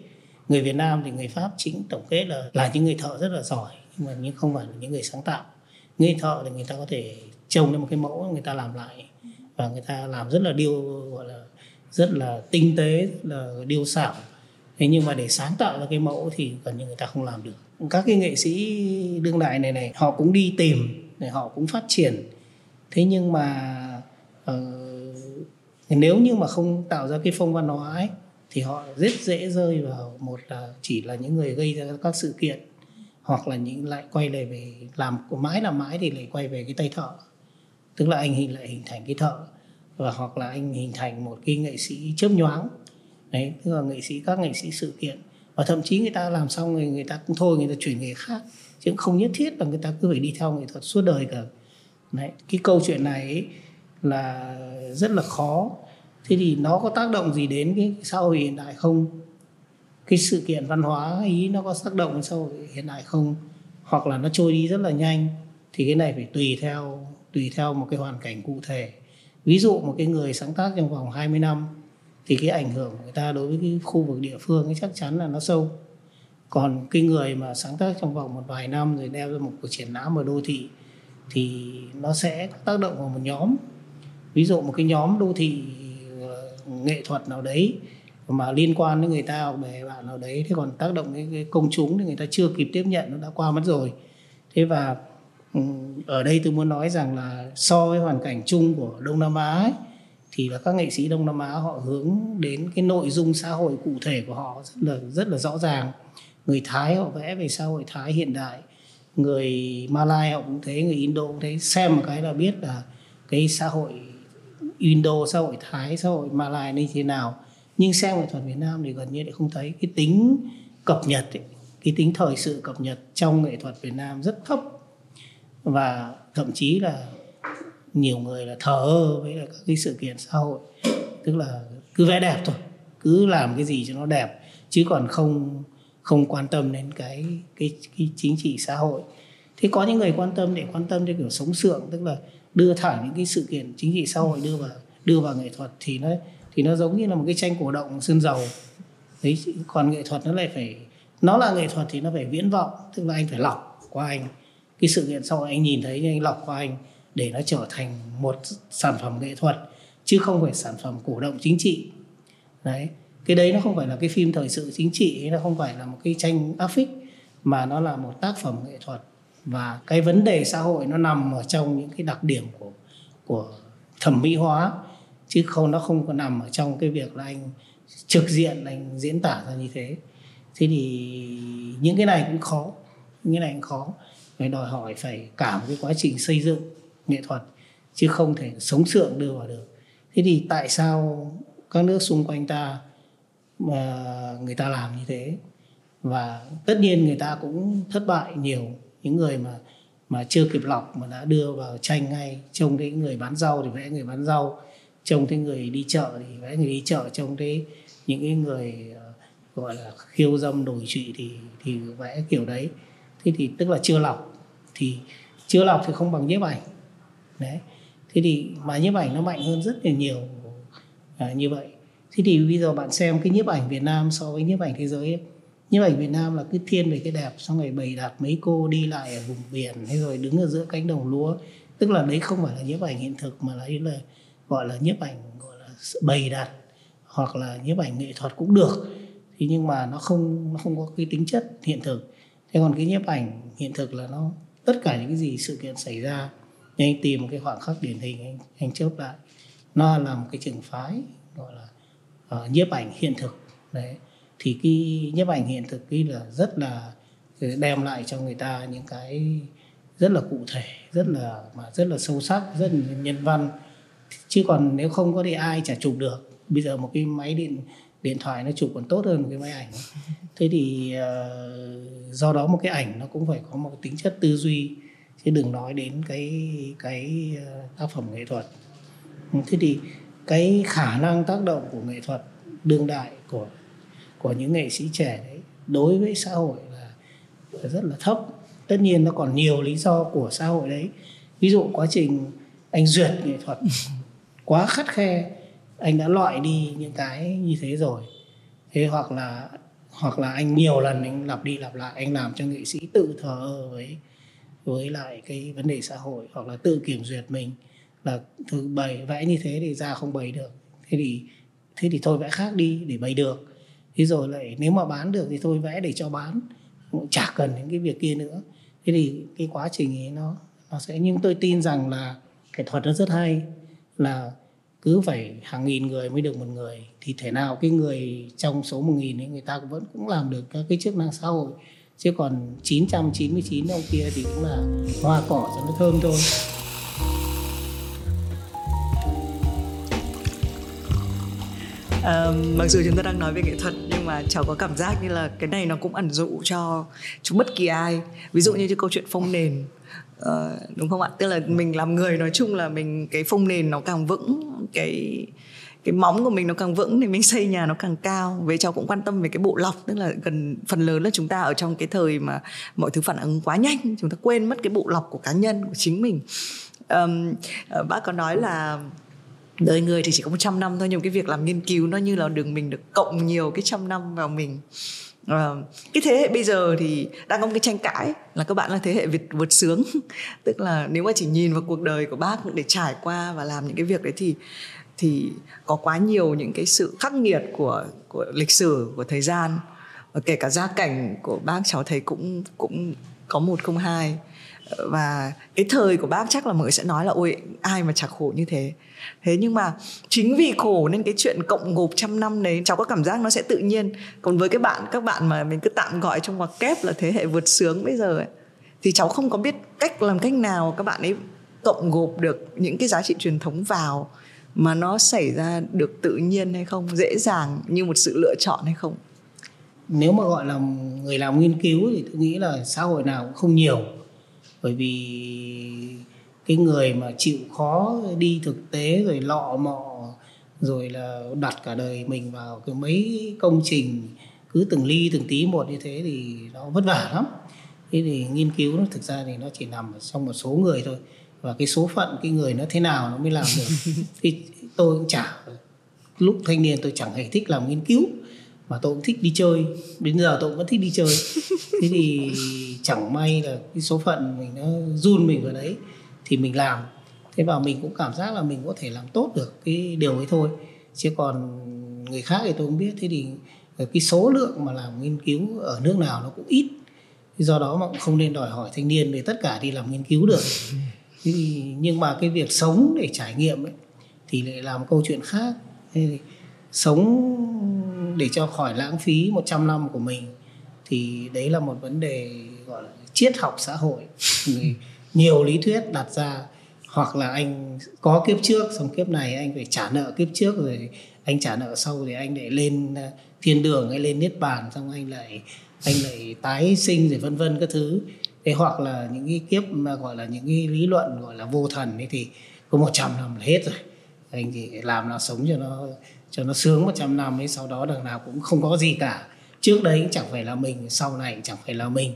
Người Việt Nam thì người Pháp chính tổng kết là là những người thợ rất là giỏi nhưng mà nhưng không phải là những người sáng tạo. Người thợ thì người ta có thể trông lên một cái mẫu người ta làm lại và người ta làm rất là điêu gọi là rất là tinh tế là điêu xảo. Thế nhưng mà để sáng tạo ra cái mẫu thì gần như người ta không làm được. Các cái nghệ sĩ đương đại này này họ cũng đi tìm để họ cũng phát triển. Thế nhưng mà uh, nếu như mà không tạo ra cái phong văn hóa ấy thì họ rất dễ rơi vào một là chỉ là những người gây ra các sự kiện hoặc là những lại quay lại về làm của mãi làm mãi thì lại quay về cái tay thợ tức là anh hình lại hình thành cái thợ, và hoặc là anh hình thành một cái nghệ sĩ chớp nhoáng. Đấy, tức là nghệ sĩ, các nghệ sĩ sự kiện. Và thậm chí người ta làm xong người người ta cũng thôi, người ta chuyển nghề khác. Chứ không nhất thiết là người ta cứ phải đi theo nghệ thuật suốt đời cả. Đấy, cái câu chuyện này ấy là rất là khó. Thế thì nó có tác động gì đến cái xã hội hiện đại không? Cái sự kiện văn hóa ý nó có tác động đến xã hội hiện đại không? Hoặc là nó trôi đi rất là nhanh, thì cái này phải tùy theo tùy theo một cái hoàn cảnh cụ thể. Ví dụ một cái người sáng tác trong vòng 20 năm thì cái ảnh hưởng của người ta đối với cái khu vực địa phương ấy chắc chắn là nó sâu. Còn cái người mà sáng tác trong vòng một vài năm rồi đem ra một cuộc triển lãm ở đô thị thì nó sẽ tác động vào một nhóm. Ví dụ một cái nhóm đô thị ờ, nghệ thuật nào đấy mà liên quan đến người ta hoặc bè bạn nào đấy, thế còn tác động đến cái công chúng thì người ta chưa kịp tiếp nhận, nó đã qua mất rồi. Thế và ở đây tôi muốn nói rằng là so với hoàn cảnh chung của đông nam á ấy, thì là các nghệ sĩ đông nam á họ hướng đến cái nội dung xã hội cụ thể của họ rất là rất là rõ ràng. Người thái họ vẽ về xã hội thái hiện đại người Malai họ cũng thế người indo cũng thế. Xem một cái là biết là cái xã hội indo xã hội thái xã hội Malai như thế nào. Nhưng xem nghệ thuật việt nam thì gần như lại không thấy. Cái tính cập nhật ấy, cái tính thời sự cập nhật trong nghệ thuật việt nam rất thấp và thậm chí là nhiều người là thờ ơ với là các cái sự kiện xã hội. Tức là cứ vẽ đẹp thôi cứ làm cái gì cho nó đẹp chứ còn không không quan tâm đến cái cái, cái chính trị xã hội. Thế có những người quan tâm để quan tâm đến kiểu sống sượng tức là đưa thẳng những cái sự kiện chính trị xã hội đưa vào đưa vào nghệ thuật thì nó thì nó giống như là một cái tranh cổ động sơn dầu. Đấy còn nghệ thuật nó lại phải nó là nghệ thuật thì nó phải viễn vọng tức là anh phải lọc qua anh cái sự kiện sau anh nhìn thấy, anh lọc qua anh để nó trở thành một sản phẩm nghệ thuật, chứ không phải sản phẩm cổ động chính trị. Đấy, cái đấy nó không phải là cái phim thời sự chính trị, nó không phải là một cái tranh áp phích mà nó là một tác phẩm nghệ thuật. Và cái vấn đề xã hội nó nằm ở trong những cái đặc điểm của của thẩm mỹ hóa, chứ không, nó không có nằm ở trong cái việc là anh trực diện, anh diễn tả ra như thế. Thế thì những cái này cũng khó, những cái này cũng khó phải đòi hỏi phải cả một cái quá trình xây dựng nghệ thuật, chứ không thể sống sượng đưa vào được. Thế thì tại sao các nước xung quanh ta mà người ta làm như thế? Và tất nhiên người ta cũng thất bại nhiều, những người mà mà chưa kịp lọc, mà đã đưa vào tranh ngay. Trông thấy người bán rau thì vẽ người bán rau, trông thấy người đi chợ thì vẽ người đi chợ, trông thấy những cái người ờ, gọi là khiêu dâm đổi trụy thì thì vẽ kiểu đấy. Thế thì tức là chưa lọc thì chưa lọc thì không bằng nhiếp ảnh. Đấy. Thế thì mà nhiếp ảnh nó mạnh hơn rất là nhiều à, như vậy. Thế thì bây giờ bạn xem cái nhiếp ảnh Việt Nam so với nhiếp ảnh thế giới ấy, nhiếp ảnh Việt Nam là cứ thiên về cái đẹp xong rồi bày đặt mấy cô đi lại ở vùng biển hay rồi đứng ở giữa cánh đồng lúa. Tức là đấy không phải là nhiếp ảnh hiện thực mà đấy là gọi là nhiếp ảnh gọi là bày đặt hoặc là nhiếp ảnh nghệ thuật cũng được. Thì nhưng mà nó không nó không có cái tính chất hiện thực. Thế còn cái nhiếp ảnh hiện thực là nó tất cả những cái gì sự kiện xảy ra nhưng anh tìm một cái khoảng khắc điển hình anh anh chớp lại. Nó là một cái trường phái gọi là uh, nhiếp ảnh hiện thực. Đấy. Thì cái nhiếp ảnh hiện thực ấy là rất là ờ, đem lại cho người ta những cái rất là cụ thể rất là mà rất là sâu sắc rất là nhân văn. Chứ còn nếu không có thì ai chả chụp được. Bây giờ một cái máy điện điện thoại nó chụp còn tốt hơn một cái máy ảnh. Thế thì uh, do đó một cái ảnh nó cũng phải có một tính chất tư duy chứ đừng nói đến cái cái ờ, tác phẩm nghệ thuật. Thế thì cái khả năng tác động của nghệ thuật đương đại của của những nghệ sĩ trẻ đấy đối với xã hội là rất là thấp. Tất nhiên nó còn nhiều lý do của xã hội đấy. Ví dụ quá trình anh duyệt nghệ thuật quá khắt khe anh đã loại đi những cái như thế rồi. Thế hoặc là hoặc là anh nhiều lần anh lặp đi lặp lại, anh làm cho nghệ sĩ tự thờ ơ với với lại cái vấn đề xã hội hoặc là tự kiểm duyệt mình là thứ bày vẽ như thế thì ra không bày được. Thế thì thế thì thôi vẽ khác đi để bày được. Thế rồi lại nếu mà bán được thì thôi vẽ để cho bán cũng chả cần những cái việc kia nữa. Thế thì cái quá trình ấy nó nó sẽ, nhưng tôi tin rằng là nghệ thuật nó rất hay, là cứ phải hàng nghìn người mới được một người thì thể nào cái người trong số một nghìn ấy người ta cũng vẫn cũng làm được các cái chức năng xã hội. Chứ còn 999 ông kia thì cũng là hoa cỏ cho nó thơm thôi. Uh, mặc dù chúng ta đang nói về nghệ thuật nhưng mà cháu có cảm giác như là cái này nó cũng ẩn dụ cho chúng bất kỳ ai. Ví dụ như cái câu chuyện phong nền. Ờ, đúng không ạ? Tức là mình làm người nói chung là mình cái phong nền nó càng vững cái cái móng của mình nó càng vững thì mình xây nhà nó càng cao. Với cháu cũng quan tâm về cái bộ lọc tức là gần phần lớn là chúng ta ở trong cái thời mà mọi thứ phản ứng quá nhanh chúng ta quên mất cái bộ lọc của cá nhân của chính mình. Um, bác có nói là đời người thì chỉ có 100 năm thôi nhưng cái việc làm nghiên cứu nó như là đường mình được cộng nhiều cái trăm năm vào mình uh, cái thế hệ bây giờ thì đang có một cái tranh cãi là các bạn là thế hệ việt vượt sướng. Tức là nếu mà chỉ nhìn vào cuộc đời của bác để trải qua và làm những cái việc đấy thì thì có quá nhiều những cái sự khắc nghiệt của của lịch sử của thời gian. Và kể cả gia cảnh của bác cháu thấy cũng cũng có một không hai và cái thời của bác chắc là mọi người sẽ nói là ôi ai mà chả khổ như thế. Thế nhưng mà chính vì khổ nên cái chuyện cộng gộp trăm năm đấy cháu có cảm giác nó sẽ tự nhiên. Còn với cái bạn các bạn mà mình cứ tạm gọi trong ngoặc kép là thế hệ vượt sướng bây giờ ấy, thì cháu không có biết cách làm cách nào các bạn ấy cộng gộp được những cái giá trị truyền thống vào mà nó xảy ra được tự nhiên hay không dễ dàng như một sự lựa chọn hay không. Nếu mà gọi là người làm nghiên cứu thì tôi nghĩ là xã hội nào cũng không nhiều bởi vì cái người mà chịu khó đi thực tế rồi lọ mọ rồi là đặt cả đời mình vào cái mấy công trình cứ từng ly từng tí một như thế thì nó vất vả lắm. Thế thì nghiên cứu nó thực ra thì nó chỉ nằm ở trong một số người thôi. Và cái số phận cái người nó thế nào nó mới làm được. Thì tôi cũng chả lúc thanh niên tôi chẳng hề thích làm nghiên cứu mà tôi cũng thích đi chơi. Đến giờ tôi cũng vẫn thích đi chơi. Thế thì chẳng may là cái số phận mình nó run mình vào đấy thì mình làm. Thế và mình cũng cảm giác là mình có thể làm tốt được cái điều ấy thôi. Chứ còn người khác thì tôi không biết. Thế thì cái số lượng mà làm nghiên cứu ở nước nào nó cũng ít. Do đó mà cũng không nên đòi hỏi thanh niên để tất cả đi làm nghiên cứu được. Thì nhưng mà cái việc sống để trải nghiệm ấy, thì lại làm câu chuyện khác. Thế thì sống để cho khỏi lãng phí 100 năm của mình thì đấy là một vấn đề gọi là triết học xã hội. Nhiều lý thuyết đặt ra hoặc là anh có kiếp trước xong kiếp này anh phải trả nợ kiếp trước rồi anh trả nợ sau thì anh lại lên ờ, thiên đường hay lên niết bàn xong anh lại anh lại tái sinh rồi vân vân các thứ. Thế hoặc là những cái kiếp mà gọi là những cái lý luận gọi là vô thần ấy thì có 100 năm là hết rồi. Anh thì làm nào sống cho nó cho nó sướng 100 năm ấy sau đó đằng nào cũng không có gì cả. Trước đấy chẳng phải là mình sau này chẳng phải là mình.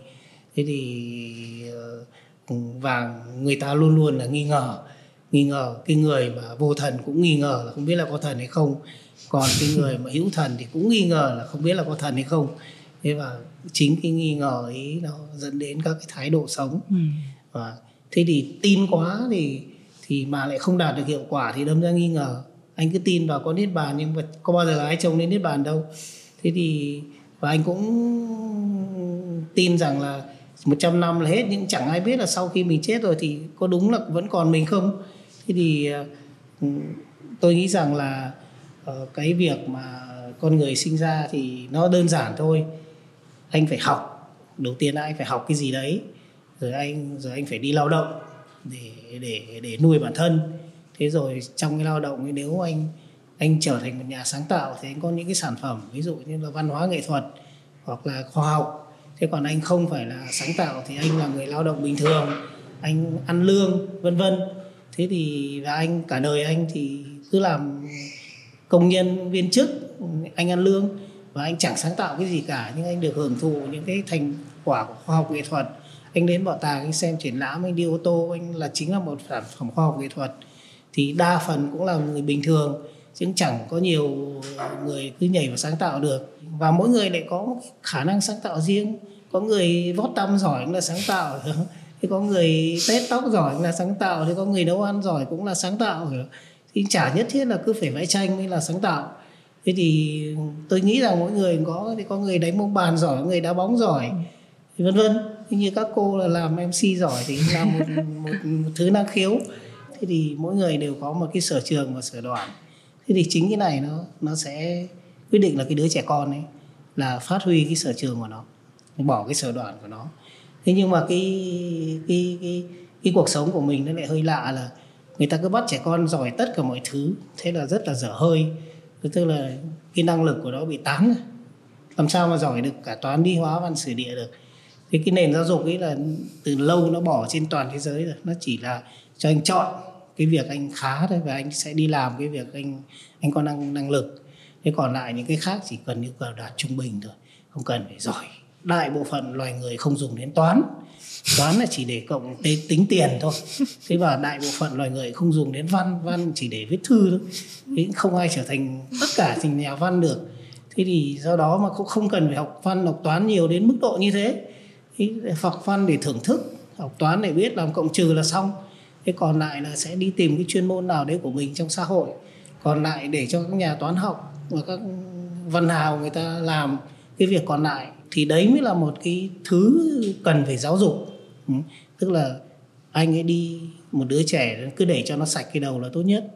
Thế thì ờ, và người ta luôn luôn là nghi ngờ nghi ngờ cái người mà vô thần cũng nghi ngờ là không biết là có thần hay không. Còn cái người mà hữu thần thì cũng nghi ngờ là không biết là có thần hay không. Thế và chính cái nghi ngờ ấy nó dẫn đến các cái thái độ sống. Ừ. và thế thì tin quá thì thì mà lại không đạt được hiệu quả thì đâm ra nghi ngờ anh cứ tin vào có niết bàn nhưng mà có bao giờ ai trông đến niết bàn đâu. Thế thì, và anh cũng tin rằng là 100 năm là hết, nhưng chẳng ai biết là sau khi mình chết rồi thì có đúng là vẫn còn mình không? Thế thì ờ, tôi nghĩ rằng là ờ, cái việc mà con người sinh ra thì nó đơn giản thôi. Anh phải học, đầu tiên là anh phải học cái gì đấy, rồi anh rồi anh phải đi lao động để để để nuôi bản thân thế rồi trong cái lao động nếu anh anh trở thành một nhà sáng tạo thì anh có những cái sản phẩm, ví dụ như là văn hóa nghệ thuật hoặc là khoa học. Thế còn anh không phải là sáng tạo thì anh là người lao động bình thường, anh ăn lương, vân vân. Thế thì, và anh, cả đời anh thì cứ làm công nhân, viên chức, anh ăn lương và anh chẳng sáng tạo cái gì cả, nhưng anh được hưởng thụ những cái thành quả của khoa học nghệ thuật. Anh đến bảo tàng, anh xem triển lãm, anh đi ô tô, anh là chính là một sản phẩm khoa học nghệ thuật thì đa phần cũng là người bình thường chứ chẳng có nhiều người cứ nhảy vào sáng tạo được. Và mỗi người lại có khả năng sáng tạo riêng. Có người vót tâm giỏi cũng là sáng tạo thì có người tết tóc giỏi cũng là sáng tạo thì có người nấu ăn giỏi cũng là sáng tạo. Thì chả nhất thiết là cứ phải vẽ tranh mới là sáng tạo. Thế thì tôi nghĩ rằng mỗi người có thì có người đánh bóng bàn giỏi người đá bóng giỏi vân vân. Như các cô là làm mc giỏi thì là một, một, một thứ năng khiếu thế thì mỗi người đều có một cái sở trường và sở đoản thế thì chính cái này nó nó sẽ quyết định là cái đứa trẻ con ấy là phát huy cái sở trường của nó, bỏ cái sở đoản của nó. Thế nhưng mà cái cái cái cái cuộc sống của mình nó lại hơi lạ là người ta cứ bắt trẻ con giỏi tất cả mọi thứ, thế là rất là dở hơi. Tức là cái năng lực của nó bị tán làm sao mà giỏi được cả toán đi hóa, văn, sử địa được. Thế cái nền giáo dục ấy là từ lâu nó bỏ trên toàn thế giới rồi, nó chỉ là cho anh chọn cái việc anh khá thôi và anh sẽ đi làm cái việc anh anh có năng năng lực. Thế còn lại những cái khác chỉ cần yêu cầu đạt trung bình thôi, không cần phải giỏi. Đại bộ phận loài người không dùng đến toán. Toán là chỉ để cộng tính tiền thôi. Thế và đại bộ phận loài người không dùng đến văn văn chỉ để viết thư thôi. Thế không ai trở thành tất cả thành nhà văn được. Thế thì do đó mà cũng không cần phải học văn, học toán nhiều đến mức độ như thế. Học văn để thưởng thức, học toán để biết làm cộng trừ là xong thế còn lại là sẽ đi tìm cái chuyên môn nào đấy của mình trong xã hội. Còn lại để cho các nhà toán học và các văn hào người ta làm cái việc còn lại. Thì đấy mới là một cái thứ cần phải giáo dục. Ừ. tức là anh ấy đi, một đứa trẻ cứ để cho nó sạch cái đầu là tốt nhất.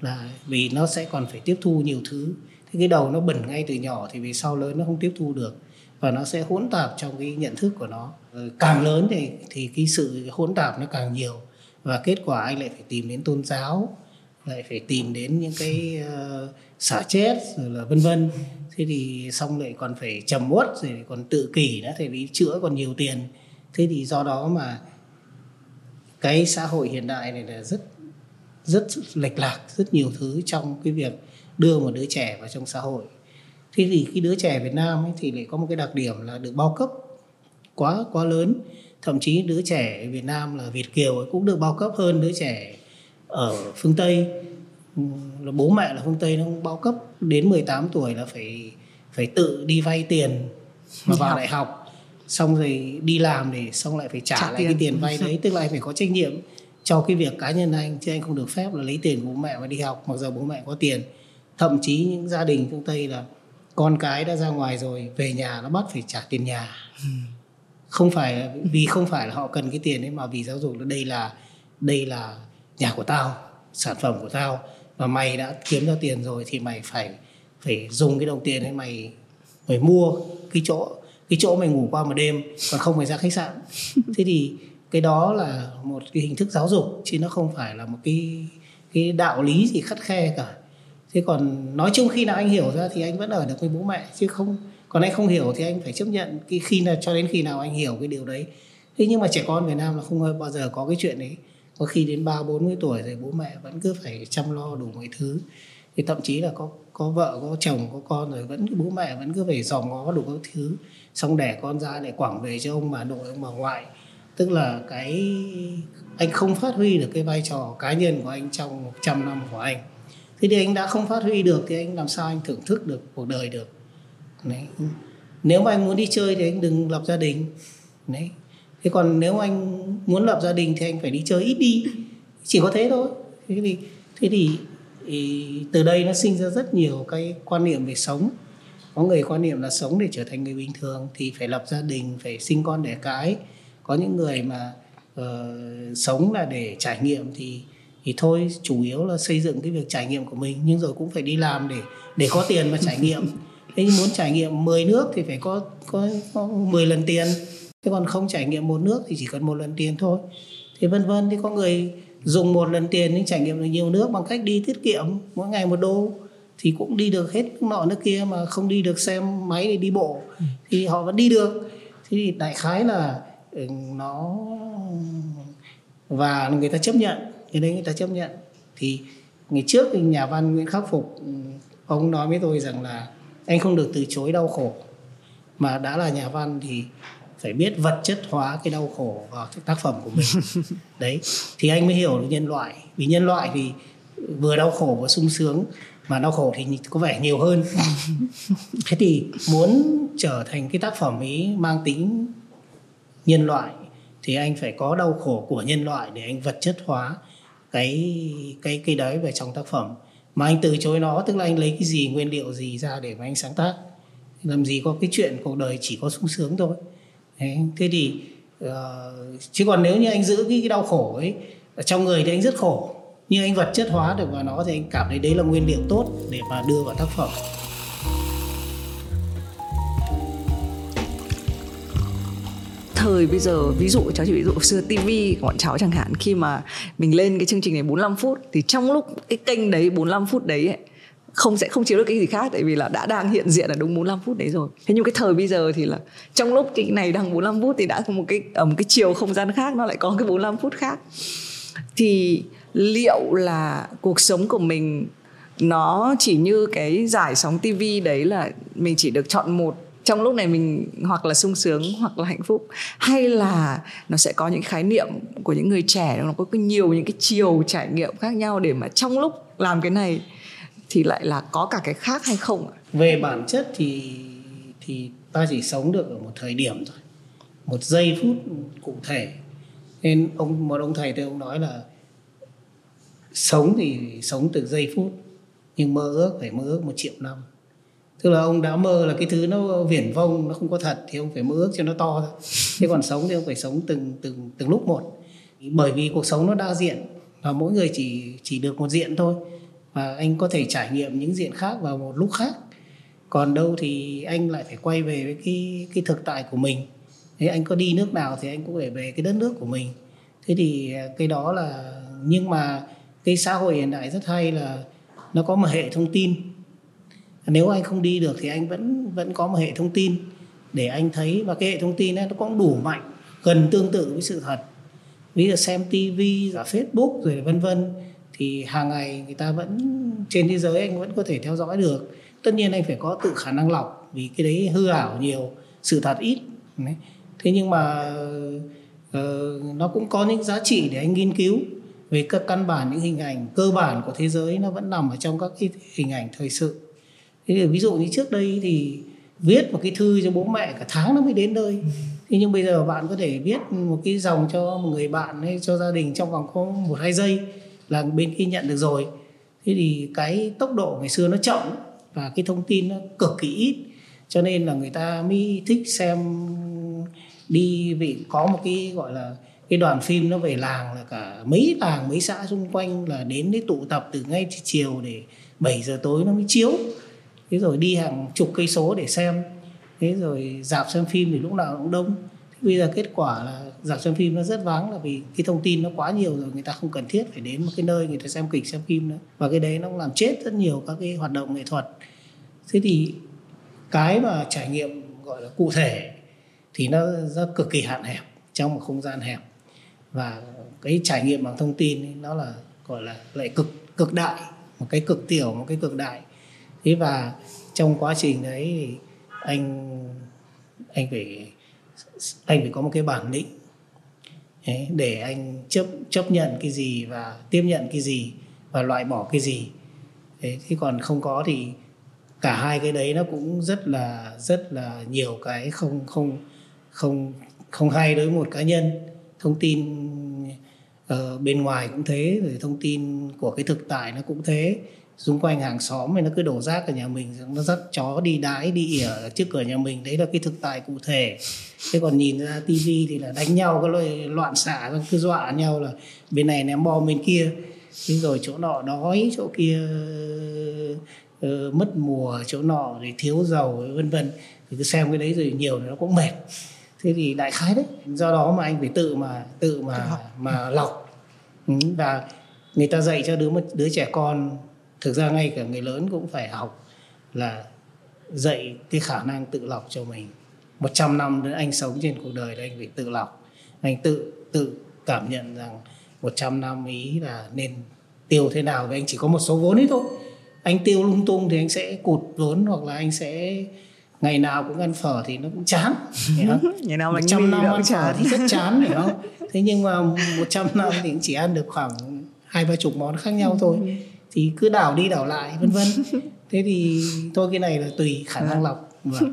Là vì nó sẽ còn phải tiếp thu nhiều thứ. Thế cái đầu nó bẩn ngay từ nhỏ thì vì sau lớn nó không tiếp thu được. Và nó sẽ hỗn tạp trong cái nhận thức của nó. Ờ, càng lớn thì thì cái sự hỗn tạp nó càng nhiều và kết quả anh lại phải tìm đến tôn giáo lại phải tìm đến những cái uh, xả chết rồi là vân vân. Thế thì xong lại còn phải trầm uất rồi còn tự kỷ nữa thì đi chữa còn nhiều tiền. Thế thì do đó mà cái xã hội hiện đại này là rất rất lệch lạc rất nhiều thứ trong cái việc đưa một đứa trẻ vào trong xã hội. Thế thì cái đứa trẻ Việt Nam ấy thì lại có một cái đặc điểm là được bao cấp quá quá lớn thậm chí đứa trẻ Việt Nam là Việt kiều cũng được bao cấp hơn đứa trẻ ở phương Tây. Là bố mẹ là phương Tây nó bao cấp. Đến 18 tuổi là phải phải tự đi vay tiền mà vào đại học. Xong rồi đi làm để xong lại phải trả, trả lại tiền. cái tiền. vay đấy. Tức là anh phải có trách nhiệm cho cái việc cá nhân anh. Chứ anh không được phép là lấy tiền của bố mẹ mà đi học mặc dù bố mẹ có tiền. Thậm chí những gia đình phương Tây là con cái đã ra ngoài rồi về nhà nó bắt phải trả tiền nhà không phải vì không phải là họ cần cái tiền ấy mà vì giáo dục là đây là đây là nhà của tao sản phẩm của tao. Và mày đã kiếm ra tiền rồi thì mày phải phải dùng cái đồng tiền ấy mày mày mua cái chỗ cái chỗ mày ngủ qua một đêm còn không phải ra khách sạn. Thế thì cái đó là một cái hình thức giáo dục chứ nó không phải là một cái cái đạo lý gì khắt khe cả. Thế còn nói chung khi nào anh hiểu ra thì anh vẫn ở được với bố mẹ chứ không còn anh không hiểu thì anh phải chấp nhận cái khi là cho đến khi nào anh hiểu cái điều đấy. Thế nhưng mà trẻ con Việt Nam là không bao giờ có cái chuyện đấy. Có khi đến ba, bốn mươi tuổi rồi bố mẹ vẫn cứ phải chăm lo đủ mọi thứ. Thì thậm chí là có có vợ, có chồng, có con rồi vẫn bố mẹ vẫn cứ phải dòm ngó đủ các thứ. Xong đẻ con ra để quảng về cho ông bà nội, ông bà ngoại. Tức là cái, anh không phát huy được cái vai trò cá nhân của anh trong 100 năm của anh. Thế thì anh đã không phát huy được thì anh làm sao anh thưởng thức được cuộc đời được? Đấy. nếu mà anh muốn đi chơi thì anh đừng lập gia đình. Đấy. Thế còn nếu anh muốn lập gia đình thì anh phải đi chơi ít đi. Chỉ có thế thôi. Thế thì thế thì, ý, từ đây nó sinh ra rất nhiều cái quan niệm về sống. Có người quan niệm là sống để trở thành người bình thường thì phải lập gia đình phải sinh con đẻ cái. Có những người mà uh, sống là để trải nghiệm thì thì thôi chủ yếu là xây dựng cái việc trải nghiệm của mình. Nhưng rồi cũng phải đi làm để để có tiền mà trải nghiệm thế nhưng muốn trải nghiệm 10 nước thì phải có có, có 10 lần tiền. Thế còn không trải nghiệm một nước thì chỉ cần một lần tiền thôi. Thì vân vân. Thì có người dùng một lần tiền nhưng trải nghiệm được nhiều nước bằng cách đi tiết kiệm mỗi ngày một đô thì cũng đi được hết nước nọ nước kia mà không đi được xe máy để đi bộ. Thì họ vẫn đi được. Thế thì đại khái là ừ, nó và người ta chấp nhận. Cái đấy người ta chấp nhận. Thì ngày trước thì nhà văn Nguyễn Khắc Phục ừ, ông nói với tôi rằng là anh không được từ chối đau khổ. Mà đã là nhà văn thì phải biết vật chất hóa cái đau khổ vào cái tác phẩm của mình. Đấy thì anh mới hiểu được nhân loại. Vì nhân loại thì vừa đau khổ vừa sung sướng mà đau khổ thì có vẻ nhiều hơn. Thế thì muốn trở thành cái tác phẩm ấy mang tính nhân loại thì anh phải có đau khổ của nhân loại để anh vật chất hóa cái cái cái đấy về trong tác phẩm mà anh từ chối nó tức là anh lấy cái gì nguyên liệu gì ra để mà anh sáng tác? Làm gì có cái chuyện cuộc đời chỉ có sung sướng thôi. Đấy, thế thì uh, chứ còn nếu như anh giữ cái, cái đau khổ ấy ở trong người thì anh rất khổ. Nhưng anh vật chất hóa được vào nó thì anh cảm thấy đấy là nguyên liệu tốt để mà đưa vào tác phẩm. Thời bây giờ ví dụ cháu chỉ ví dụ xưa tivi của bọn cháu chẳng hạn khi mà mình lên cái chương trình này 45 phút thì trong lúc cái kênh đấy 45 phút đấy ấy, không sẽ không chiếu được cái gì khác tại vì là đã đang hiện diện ở đúng 45 phút đấy rồi. Thế nhưng cái thời bây giờ thì là trong lúc cái này đang 45 phút thì đã có một cái ở một cái chiều không gian khác nó lại có cái 45 phút khác. Thì liệu là cuộc sống của mình nó chỉ như cái giải sóng tivi đấy là mình chỉ được chọn một trong lúc này mình hoặc là sung sướng hoặc là hạnh phúc hay là nó sẽ có những khái niệm của những người trẻ nó có nhiều những cái chiều trải nghiệm khác nhau để mà trong lúc làm cái này thì lại là có cả cái khác hay không ạ? Về bản chất thì thì ta chỉ sống được ở một thời điểm thôi, một giây phút cụ thể. Nên ông một ông thầy tôi ông nói là sống thì sống từ giây phút nhưng mơ ước phải mơ ước một triệu năm tức là ông đã mơ là cái thứ nó viển vông, nó không có thật thì ông phải mơ ước cho nó to thôi. Thế còn sống thì ông phải sống từng từng từng lúc một. Bởi vì cuộc sống nó đa diện và mỗi người chỉ chỉ được một diện thôi. Và anh có thể trải nghiệm những diện khác vào một lúc khác. Còn đâu thì anh lại phải quay về với cái cái thực tại của mình. Thế anh có đi nước nào thì anh cũng phải về cái đất nước của mình. Thế thì cái đó là, nhưng mà cái xã hội hiện đại rất hay là nó có một hệ thông tin nếu anh không đi được thì anh vẫn vẫn có một hệ thông tin để anh thấy. Và cái hệ thông tin ấy nó cũng đủ mạnh gần tương tự với sự thật. Ví dụ xem tivi và facebook rồi vân vân thì hàng ngày người ta vẫn trên thế giới anh vẫn có thể theo dõi được. Tất nhiên anh phải có tự khả năng lọc vì cái đấy hư ảo nhiều sự thật ít. Thế nhưng mà uh, nó cũng có những giá trị để anh nghiên cứu về các căn bản những hình ảnh cơ bản của thế giới nó vẫn nằm ở trong các cái hình ảnh thời sự thế ví dụ như trước đây thì viết một cái thư cho bố mẹ cả tháng nó mới đến nơi. Thế nhưng bây giờ bạn có thể viết một cái dòng cho một người bạn hay cho gia đình trong vòng có một hai giây là bên kia nhận được rồi. Thế thì cái tốc độ ngày xưa nó chậm và cái thông tin nó cực kỳ ít. Cho nên là người ta mới thích xem đi vì có một cái gọi là cái đoàn phim nó về làng là cả mấy làng mấy xã xung quanh là đến để tụ tập từ ngay chiều để 7 giờ tối nó mới chiếu thế rồi đi hàng chục cây số để xem. Thế rồi dạp xem phim thì lúc nào cũng đông. Thế bây giờ kết quả là dạp xem phim nó rất vắng là vì cái thông tin nó quá nhiều rồi người ta không cần thiết phải đến một cái nơi người ta xem kịch xem phim nữa. Và cái đấy nó làm chết rất nhiều các cái hoạt động nghệ thuật. Thế thì cái mà trải nghiệm gọi là cụ thể thì nó rất cực kỳ hạn hẹp trong một không gian hẹp. Và cái trải nghiệm bằng thông tin ấy, nó là gọi là lại cực cực đại một cái cực tiểu một cái cực đại thế và trong quá trình đấy thì anh anh phải anh phải có một cái bản lĩnh đấy, để anh chấp chấp nhận cái gì và tiếp nhận cái gì và loại bỏ cái gì. Thế, thế còn không có thì cả hai cái đấy nó cũng rất là rất là nhiều cái không không không không hay đối với một cá nhân. Thông tin ở bên ngoài cũng thế rồi thông tin của cái thực tại nó cũng thế xung quanh hàng xóm thì nó cứ đổ rác ở nhà mình nó dắt chó đi đái đi ỉa trước cửa nhà mình. Đấy là cái thực tại cụ thể. Thế còn nhìn ra tivi thì là đánh nhau cái loại loạn xạ cứ dọa nhau là bên này ném bom bên kia. Thế rồi chỗ nọ đói chỗ kia uh, mất mùa chỗ nọ thì thiếu dầu vân vân. Thì cứ xem cái đấy rồi nhiều thì nó cũng mệt. Thế thì đại khái đấy. Do đó mà anh phải tự mà tự mà mà lọc. Ừ, và người ta dạy cho đứa đứa trẻ con thực ra ngay cả người lớn cũng phải học là dạy cái khả năng tự lọc cho mình. 100 năm nữa anh sống trên cuộc đời đấy anh phải tự lọc. Anh tự tự cảm nhận rằng 100 năm ý là nên tiêu thế nào. Vì anh chỉ có một số vốn ấy thôi. Anh tiêu lung tung thì anh sẽ cụt vốn hoặc là anh sẽ ngày nào cũng ăn phở thì nó cũng chán ngày nào một trăm năm ăn phở thì rất chán hiểu không? Thế nhưng mà 100 năm thì cũng chỉ ăn được khoảng hai ba chục món khác nhau thôi thì cứ đảo đi đảo lại vân vân. Thế thì thôi cái này là tùy khả năng lọc. Vâng.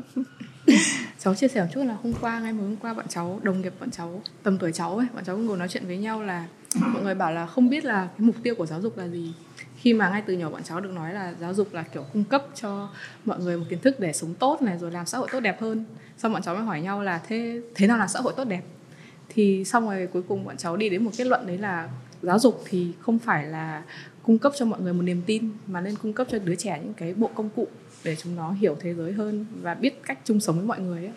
cháu chia sẻ một chút là hôm qua ngay mới hôm qua bọn cháu đồng nghiệp bọn cháu tầm tuổi cháu ấy bọn cháu ngồi nói chuyện với nhau là mọi người bảo là không biết là cái mục tiêu của giáo dục là gì. Khi mà ngay từ nhỏ bọn cháu được nói là giáo dục là kiểu cung cấp cho mọi người một kiến thức để sống tốt này rồi làm xã hội tốt đẹp hơn. Xong bọn cháu mới hỏi nhau là thế thế nào là xã hội tốt đẹp? Thì xong rồi cuối cùng bọn cháu đi đến một kết luận đấy là giáo dục thì không phải là cung cấp cho mọi người một niềm tin mà nên cung cấp cho đứa trẻ những cái bộ công cụ để chúng nó hiểu thế giới hơn và biết cách chung sống với mọi người ấy.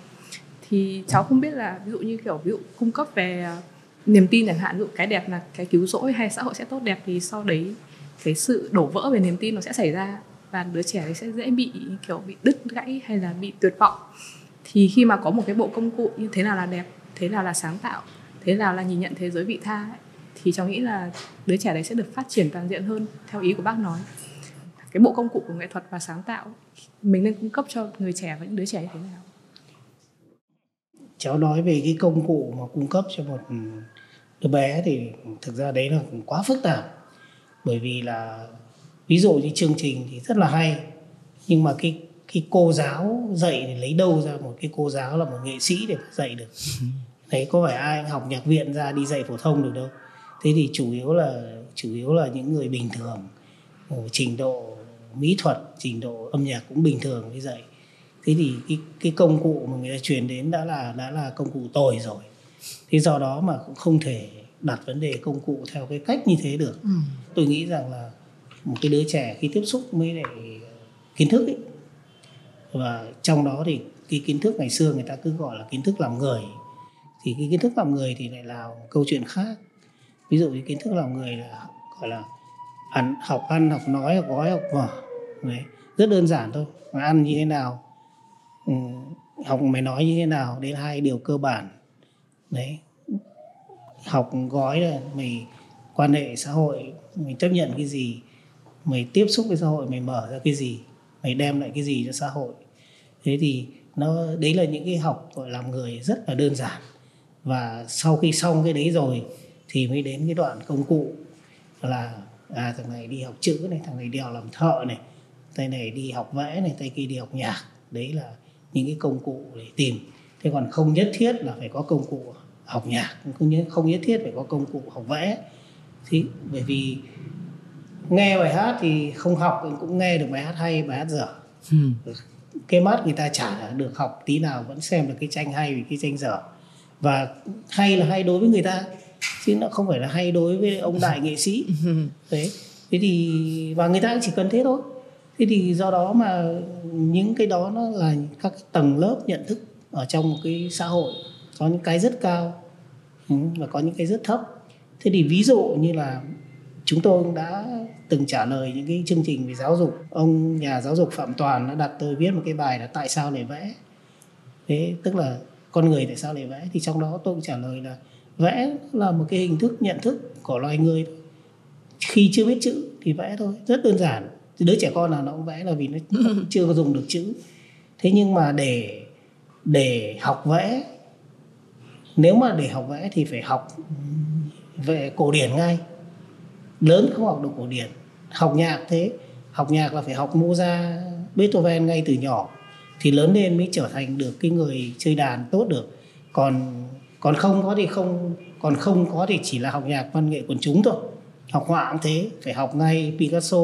thì cháu không biết là ví dụ như kiểu ví dụ cung cấp về à, niềm tin chẳng hạn ví dụ cái đẹp là cái cứu rỗi hay xã hội sẽ tốt đẹp thì sau đấy cái sự đổ vỡ về niềm tin nó sẽ xảy ra và đứa trẻ thì sẽ dễ bị kiểu bị đứt gãy hay là bị tuyệt vọng thì khi mà có một cái bộ công cụ như thế nào là đẹp thế nào là sáng tạo thế nào là nhìn nhận thế giới vị tha ấy, thì cháu nghĩ là đứa trẻ đấy sẽ được phát triển toàn diện hơn theo ý của bác nói. Cái bộ công cụ của nghệ thuật và sáng tạo mình nên cung cấp cho người trẻ và những đứa trẻ như thế nào? Cháu nói về cái công cụ mà cung cấp cho một đứa bé thì thực ra đấy là quá phức tạp. Bởi vì là ví dụ như chương trình thì rất là hay nhưng mà cái cái cô giáo dạy thì lấy đâu ra một cái cô giáo là một nghệ sĩ để dạy được? Đấy có phải ai học nhạc viện ra đi dạy phổ thông được đâu thế thì chủ yếu là chủ yếu là những người bình thường trình độ mỹ thuật trình độ âm nhạc cũng bình thường mới dạy thế thì cái cái công cụ mà người ta truyền đến đã là đã là công cụ tồi rồi. Thế do đó mà cũng không thể đặt vấn đề công cụ theo cái cách như thế được. Ừ. tôi nghĩ rằng là một cái đứa trẻ khi tiếp xúc với lại kiến thức ấy. Và trong đó thì cái kiến thức ngày xưa người ta cứ gọi là kiến thức làm người. Thì cái kiến thức làm người thì lại là một câu chuyện khác ví dụ như kiến thức làm người là gọi là ăn học ăn học nói học gói học vở. Đấy rất đơn giản thôi. Ăn như thế nào ừ, học mày nói như thế nào đến hai điều cơ bản. Đấy học gói là mày quan hệ xã hội mày chấp nhận cái gì mày tiếp xúc với xã hội mày mở ra cái gì mày đem lại cái gì cho xã hội. Thế thì nó đấy là những cái học gọi làm người rất là đơn giản. Và sau khi xong cái đấy rồi thì mới đến cái đoạn công cụ là à thằng này đi học chữ này thằng này đi học làm thợ này tay này đi học vẽ này tay kia đi học nhạc. Đấy là những cái công cụ để tìm. Thế còn không nhất thiết là phải có công cụ học nhạc không nhất không nhất thiết phải có công cụ học vẽ. Thì bởi vì nghe bài hát thì không học cũng nghe được bài hát hay bài hát dở. Ừ. cái mắt người ta chả được học tí nào vẫn xem được cái tranh hay vì cái tranh dở. Và hay là hay đối với người ta chứ nó không phải là hay đối với ông đại nghệ sĩ. Đấy. Thế thì và người ta chỉ cần thế thôi. Thế thì do đó mà những cái đó nó là các tầng lớp nhận thức ở trong một cái xã hội có những cái rất cao ừ, và có những cái rất thấp. Thế thì ví dụ như là chúng tôi cũng đã từng trả lời những cái chương trình về giáo dục. Ông nhà giáo dục phạm toàn đã đặt tôi viết một cái bài là tại sao để vẽ? Thế tức là con người tại sao lại vẽ? Thì trong đó tôi cũng trả lời là vẽ là một cái hình thức nhận thức của loài người khi chưa biết chữ thì vẽ thôi rất đơn giản. Đứa trẻ con nào nó cũng vẽ là vì nó chưa có dùng được chữ. Thế nhưng mà để để học vẽ nếu mà để học vẽ thì phải học về cổ điển ngay. Lớn không học được cổ điển học nhạc thế. Học nhạc là phải học Mozart Beethoven ngay từ nhỏ. Thì lớn lên mới trở thành được cái người chơi đàn tốt được. Còn còn không có thì không còn không có thì chỉ là học nhạc văn nghệ quần chúng thôi. Học họa cũng thế phải học ngay Picasso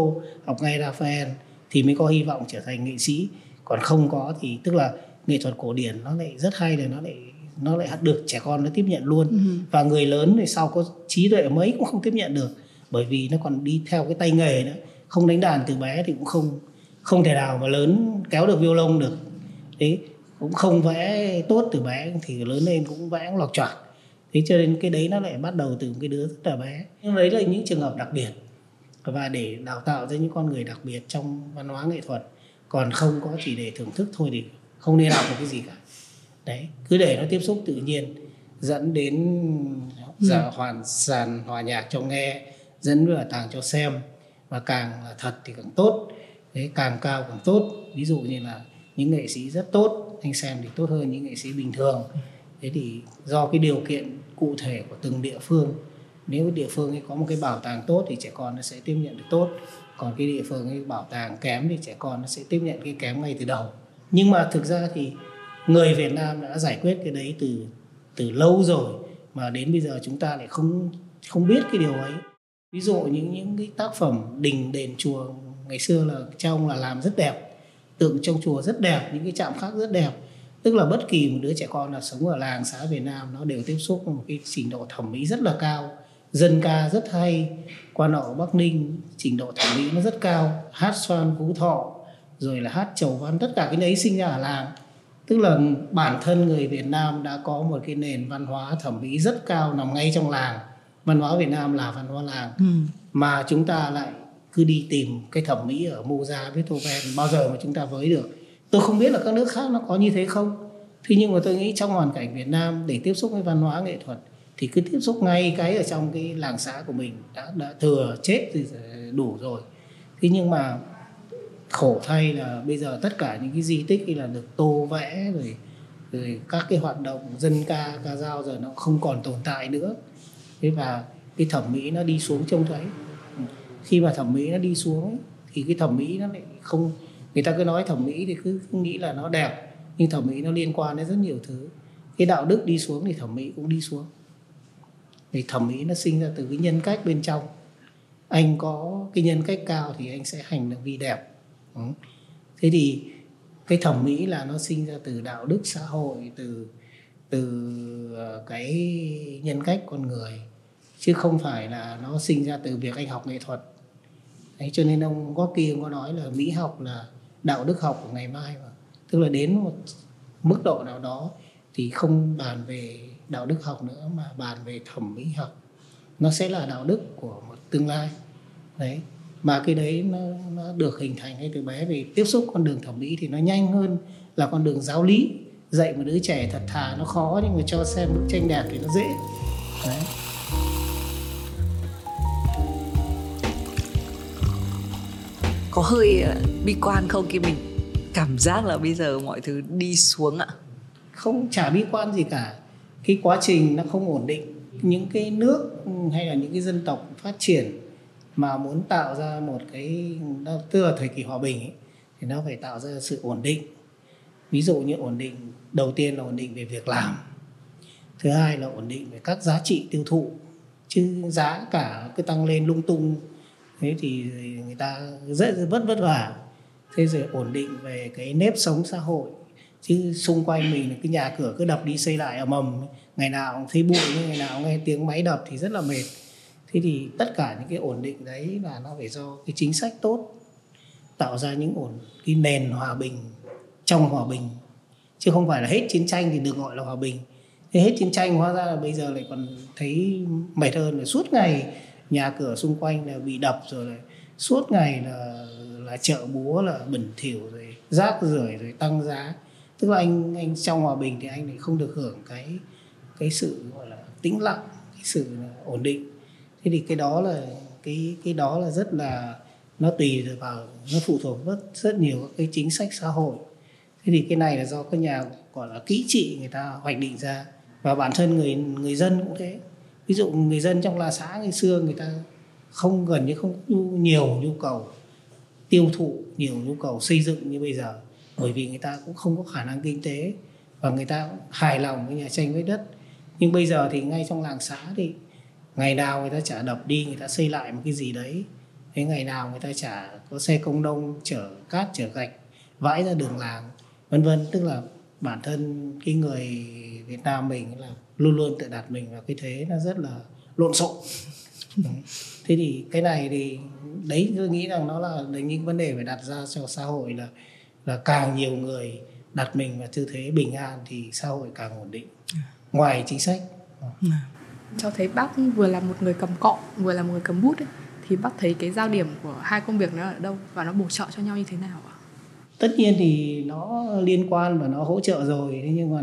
học ngay Raphael thì mới có hy vọng trở thành nghệ sĩ. Còn không có thì tức là nghệ thuật cổ điển nó lại rất hay là nó lại nó lại được trẻ con nó tiếp nhận luôn. Ừ. và người lớn thì sau có trí tuệ mấy cũng không tiếp nhận được bởi vì nó còn đi theo cái tay nghề nữa. Không đánh đàn từ bé thì cũng không không thể nào mà lớn kéo được violon được. Thế cũng không vẽ tốt từ bé thì lớn lên cũng vẽ lọc choạc thế cho nên cái đấy nó lại bắt đầu từ một cái đứa rất là bé. Nhưng đấy là những trường hợp đặc biệt. Và để đào tạo ra những con người đặc biệt trong văn hóa nghệ thuật còn không có chỉ để thưởng thức thôi thì không nên học một cái gì cả. Đấy cứ để nó tiếp xúc tự nhiên dẫn đến giả ừ. hoàn sàn hòa nhạc cho nghe dẫn vào tàng cho xem. Và càng là thật thì càng tốt. Đấy càng cao càng tốt. Ví dụ như là những nghệ sĩ rất tốt anh xem thì tốt hơn những nghệ sĩ bình thường. Thế thì do cái điều kiện cụ thể của từng địa phương, nếu địa phương ấy có một cái bảo tàng tốt thì trẻ con nó sẽ tiếp nhận được tốt. Còn cái địa phương ấy bảo tàng kém thì trẻ con nó sẽ tiếp nhận cái kém ngay từ đầu. Nhưng mà thực ra thì người Việt Nam đã giải quyết cái đấy từ từ lâu rồi, mà đến bây giờ chúng ta lại không không biết cái điều ấy. Ví dụ những những cái tác phẩm đình đền chùa ngày xưa là cha ông là làm rất đẹp tượng trong chùa rất đẹp những cái chạm khắc rất đẹp. Tức là bất kỳ một đứa trẻ con nào sống ở làng xã Việt Nam nó đều tiếp xúc với một cái trình độ thẩm mỹ rất là cao. Dân ca rất hay quan họ bắc ninh trình độ thẩm mỹ nó rất cao. Hát xoan phú thọ rồi là hát chầu văn tất cả cái đấy sinh ra ở làng. Tức là bản thân người Việt Nam đã có một cái nền văn hóa thẩm mỹ rất cao nằm ngay trong làng. Văn hóa Việt Nam là văn hóa làng. Ừ. mà chúng ta lại cứ đi tìm cái thẩm mỹ ở Mozart Beethoven, bao giờ mà chúng ta với được. Tôi không biết là các nước khác nó có như thế không. Thế nhưng mà tôi nghĩ trong hoàn cảnh Việt Nam để tiếp xúc với văn hóa nghệ thuật thì cứ tiếp xúc ngay cái ở trong cái làng xã của mình đã đã thừa chết thì đủ rồi. Thế nhưng mà khổ thay là bây giờ tất cả những cái di tích là được tô vẽ rồi rồi các cái hoạt động dân ca ca dao giờ nó không còn tồn tại nữa. Thế và cái thẩm mỹ nó đi xuống trông thấy khi mà thẩm mỹ nó đi xuống thì cái thẩm mỹ nó lại không người ta cứ nói thẩm mỹ thì cứ, nghĩ là nó đẹp nhưng thẩm mỹ nó liên quan đến rất nhiều thứ. Cái đạo đức đi xuống thì thẩm mỹ cũng đi xuống. Thì thẩm mỹ nó sinh ra từ cái nhân cách bên trong. Anh có cái nhân cách cao thì anh sẽ hành động vì đẹp. Ừ. thế thì cái thẩm mỹ là nó sinh ra từ đạo đức xã hội từ từ ờ, cái nhân cách con người chứ không phải là nó sinh ra từ việc anh học nghệ thuật. Đấy, cho nên ông Gorky ông có nói là mỹ học là đạo đức học của ngày mai mà. Tức là đến một mức độ nào đó thì không bàn về đạo đức học nữa mà bàn về thẩm mỹ học. Nó sẽ là đạo đức của một tương lai. Đấy mà cái đấy nó, nó được hình thành ngay từ bé vì tiếp xúc con đường thẩm mỹ thì nó nhanh hơn là con đường giáo lý. Dạy một đứa trẻ thật thà nó khó nhưng mà cho xem bức tranh đẹp thì nó dễ. Đấy. Có hơi ờ, bi quan không? Khi mình cảm giác là bây giờ mọi thứ đi xuống ạ. Không chả bi quan gì cả. Cái quá trình nó không ổn định. Những cái nước ừ, hay là những cái dân tộc phát triển mà muốn tạo ra một cái tức là thời kỳ hòa bình ấy, thì nó phải tạo ra sự ổn định. Ví dụ như ổn định đầu tiên là ổn định về việc làm. Thứ hai là ổn định về các giá trị tiêu thụ. Chứ giá cả cứ tăng lên lung tung thế thì người ta rất vất vất vả. Thế rồi ổn định về cái nếp sống xã hội. Chứ xung quanh mình cái nhà cửa cứ đập đi xây lại ở mầm ngày nào cũng thấy bụi, ngày nào nghe tiếng máy đập thì rất là mệt. Thế thì tất cả những cái ổn định đấy là nó phải do cái chính sách tốt, tạo ra những ổn, cái nền hòa bình, trong hòa bình. Chứ không phải là hết chiến tranh thì được gọi là hòa bình. Thế hết chiến tranh hóa ra là bây giờ lại còn thấy mệt hơn là suốt ngày nhà cửa xung quanh là bị đập rồi này. Suốt ngày là là chợ búa, là bẩn thỉu rồi, rác rưởi rồi tăng giá. Tức là anh anh trong hòa bình thì anh lại không được hưởng cái cái sự, gọi là, tĩnh lặng, cái sự ổn định. Thế thì cái đó là, cái cái đó là rất là, nó tùy vào nó phụ thuộc rất rất nhiều các cái chính sách xã hội. Thế thì cái này là do các nhà, gọi là, kỹ trị người ta hoạch định ra. Và bản thân người người dân cũng thế ví dụ người dân trong là xã ngày xưa người ta không, gần như không nhiều nhu cầu tiêu thụ, nhiều nhu cầu xây dựng như bây giờ. Bởi vì người ta cũng không có khả năng kinh tế và người ta cũng hài lòng với nhà tranh với đất. Nhưng bây giờ thì ngay trong làng xã thì ngày nào người ta chả đập đi, người ta xây lại một cái gì đấy. Thế ngày nào người ta chả có xe công nông, chở cát, chở gạch, vãi ra đường làng, vân vân. Tức là bản thân cái người Việt Nam mình là luôn luôn tự đặt mình vào cái thế nó rất là lộn xộn. Thế thì cái này thì đấy tôi nghĩ rằng nó là đấy những vấn đề phải đặt ra cho xã hội là là càng nhiều người đặt mình vào tư thế bình an thì xã hội càng ổn định. Ngoài chính sách. Cho thấy bác vừa là một người cầm cọ vừa là một người cầm bút ấy, thì bác thấy cái giao điểm của hai công việc nó ở đâu và nó bổ trợ cho nhau như thế nào ạ? Tất nhiên thì nó liên quan và nó hỗ trợ rồi thế nhưng mà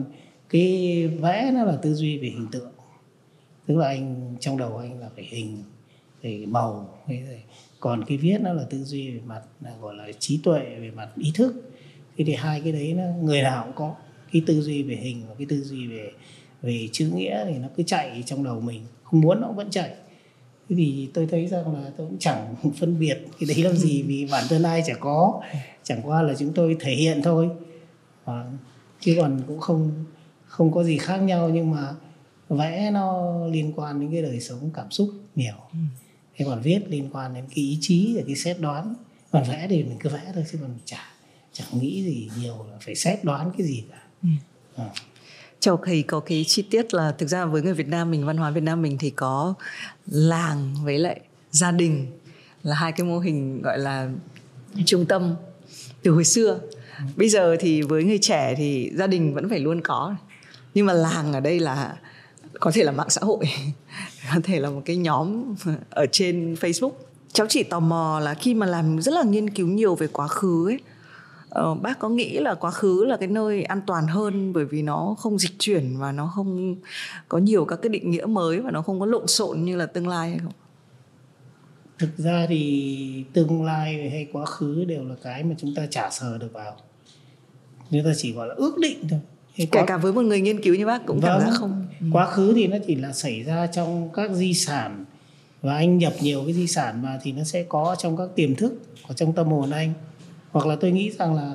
cái vẽ nó là tư duy về hình tượng. Tức là anh trong đầu anh là phải hình về màu còn cái viết nó là tư duy về mặt là gọi là trí tuệ về mặt ý thức. Thế thì hai cái đấy nó người nào cũng có. Cái tư duy về hình và cái tư duy về về chữ nghĩa thì nó cứ chạy trong đầu mình. Không muốn nó vẫn chạy. Thế thì tôi thấy rằng là tôi cũng chẳng phân biệt cái đấy làm gì vì bản thân ai chả có. Chẳng qua là chúng tôi thể hiện thôi. À, chứ còn cũng không không có gì khác nhau nhưng mà vẽ nó liên quan đến cái đời sống cảm xúc nhiều. Ừ. thế còn viết liên quan đến cái ý chí và cái xét đoán. Còn vẽ thì mình cứ vẽ thôi chứ còn chả chẳng nghĩ gì nhiều là phải xét đoán cái gì cả. Ừ. à cháu thấy có cái chi tiết là thực ra với người Việt Nam mình văn hóa Việt Nam mình thì có làng với lại gia đình là hai cái mô hình gọi là trung tâm từ hồi xưa. Bây giờ thì với người trẻ thì gia đình vẫn phải luôn có nhưng mà làng ở đây là có thể là mạng xã hội có thể là một cái nhóm ở trên Facebook. Cháu chỉ tò mò là khi mà làm rất là nghiên cứu nhiều về quá khứ ấy ờ, bác có nghĩ là quá khứ là cái nơi an toàn hơn bởi vì nó không dịch chuyển và nó không có nhiều các cái định nghĩa mới và nó không có lộn xộn như là tương lai hay không? Thực ra thì tương lai hay quá khứ đều là cái mà chúng ta chả sờ được vào. Chúng ta chỉ gọi là ước định thôi hay kể quá... cả với một người nghiên cứu như bác cũng vâng, cảm giác không. Ừ. quá khứ thì nó chỉ là xảy ra trong các di sản và anh nhập nhiều cái di sản mà thì nó sẽ có trong các tiềm thức ở trong tâm hồn anh. Hoặc là tôi nghĩ rằng là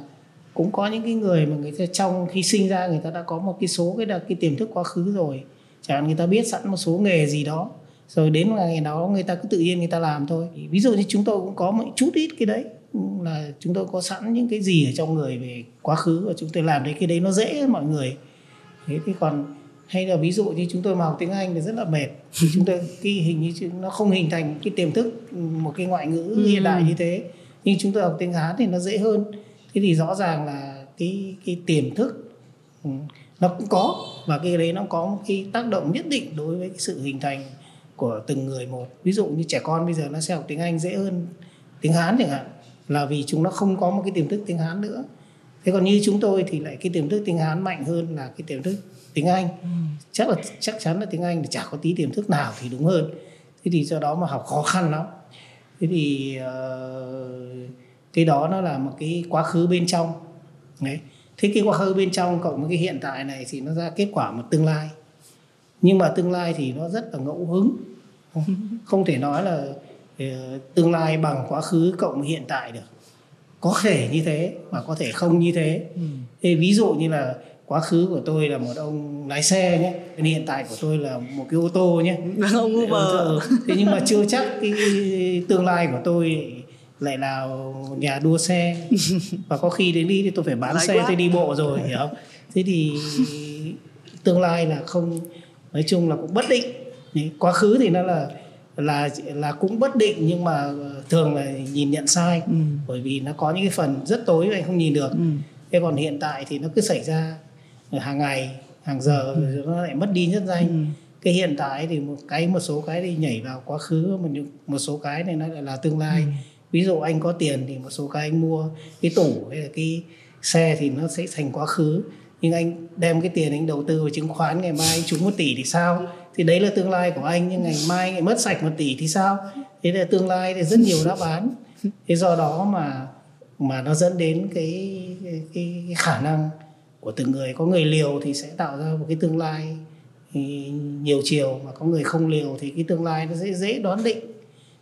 cũng có những cái người mà người ta trong khi sinh ra người ta đã có một cái số cái cái tiềm thức quá khứ rồi. Chẳng hạn người ta biết sẵn một số nghề gì đó rồi đến ngày đó người ta cứ tự nhiên người ta làm thôi. Ví dụ như chúng tôi cũng có một chút ít cái đấy là chúng tôi có sẵn những cái gì ở trong người về quá khứ và chúng tôi làm đấy cái đấy nó dễ mọi người. Thế thì còn hay là ví dụ như chúng tôi mà học tiếng Anh thì rất là mệt. Thì chúng tôi cái hình như nó không hình thành cái tiềm thức một cái ngoại ngữ ừ. hiện đại như thế. Nhưng chúng tôi học tiếng Hán thì nó dễ hơn. Thế thì rõ ràng là cái cái tiềm thức ừ, nó cũng có và cái đấy nó có một cái tác động nhất định đối với cái sự hình thành của từng người một. Ví dụ như trẻ con bây giờ nó sẽ học tiếng Anh dễ hơn tiếng Hán chẳng hạn là vì chúng nó không có một cái tiềm thức tiếng Hán nữa. Thế còn như chúng tôi thì lại cái tiềm thức tiếng Hán mạnh hơn là cái tiềm thức tiếng Anh. Ừ. chắc là chắc chắn là tiếng Anh thì chả có tí tiềm thức nào thì đúng hơn. Thế thì do đó mà học khó khăn lắm. Thế thì uh, cái đó nó là một cái quá khứ bên trong. Đấy. Thế cái quá khứ bên trong cộng với cái hiện tại này thì nó ra kết quả một tương lai. Nhưng mà tương lai thì nó rất là ngẫu hứng. Không thể nói là tương lai bằng quá khứ cộng hiện tại được. Có thể như thế mà có thể không như thế. Ừ. thế ví dụ như là quá khứ của tôi là một ông lái xe nhé hiện tại của tôi là một cái ô tô nhé. Ông Uber. thế nhưng mà chưa chắc cái tương lai của tôi lại là nhà đua xe. Và có khi đến đi thì tôi phải bán Lại xe quá. tôi đi bộ rồi hiểu không? Thế thì tương lai là không nói chung là cũng bất định. Quá khứ thì nó là là là cũng bất định nhưng mà thường là nhìn nhận sai ừ. bởi vì nó có những cái phần rất tối anh không nhìn được ừ. thế còn hiện tại thì nó cứ xảy ra hàng ngày hàng giờ ừ. nó lại mất đi nhất danh ừ. cái hiện tại thì một cái một số cái thì nhảy vào quá khứ một một số cái này nó lại là tương lai ừ. ví dụ anh có tiền thì một số cái anh mua cái tủ hay là cái xe thì nó sẽ thành quá khứ nhưng anh đem cái tiền anh đầu tư vào chứng khoán ngày mai anh trúng một tỷ thì sao thì đấy là tương lai của anh nhưng ngày mai ngày mất sạch một tỷ thì sao? Thế là tương lai thì rất nhiều đáp án. Thế do đó mà mà nó dẫn đến cái cái, cái, khả năng của từng người. Có người liều thì sẽ tạo ra một cái tương lai ừ, nhiều chiều mà có người không liều thì cái tương lai nó dễ dễ đoán định.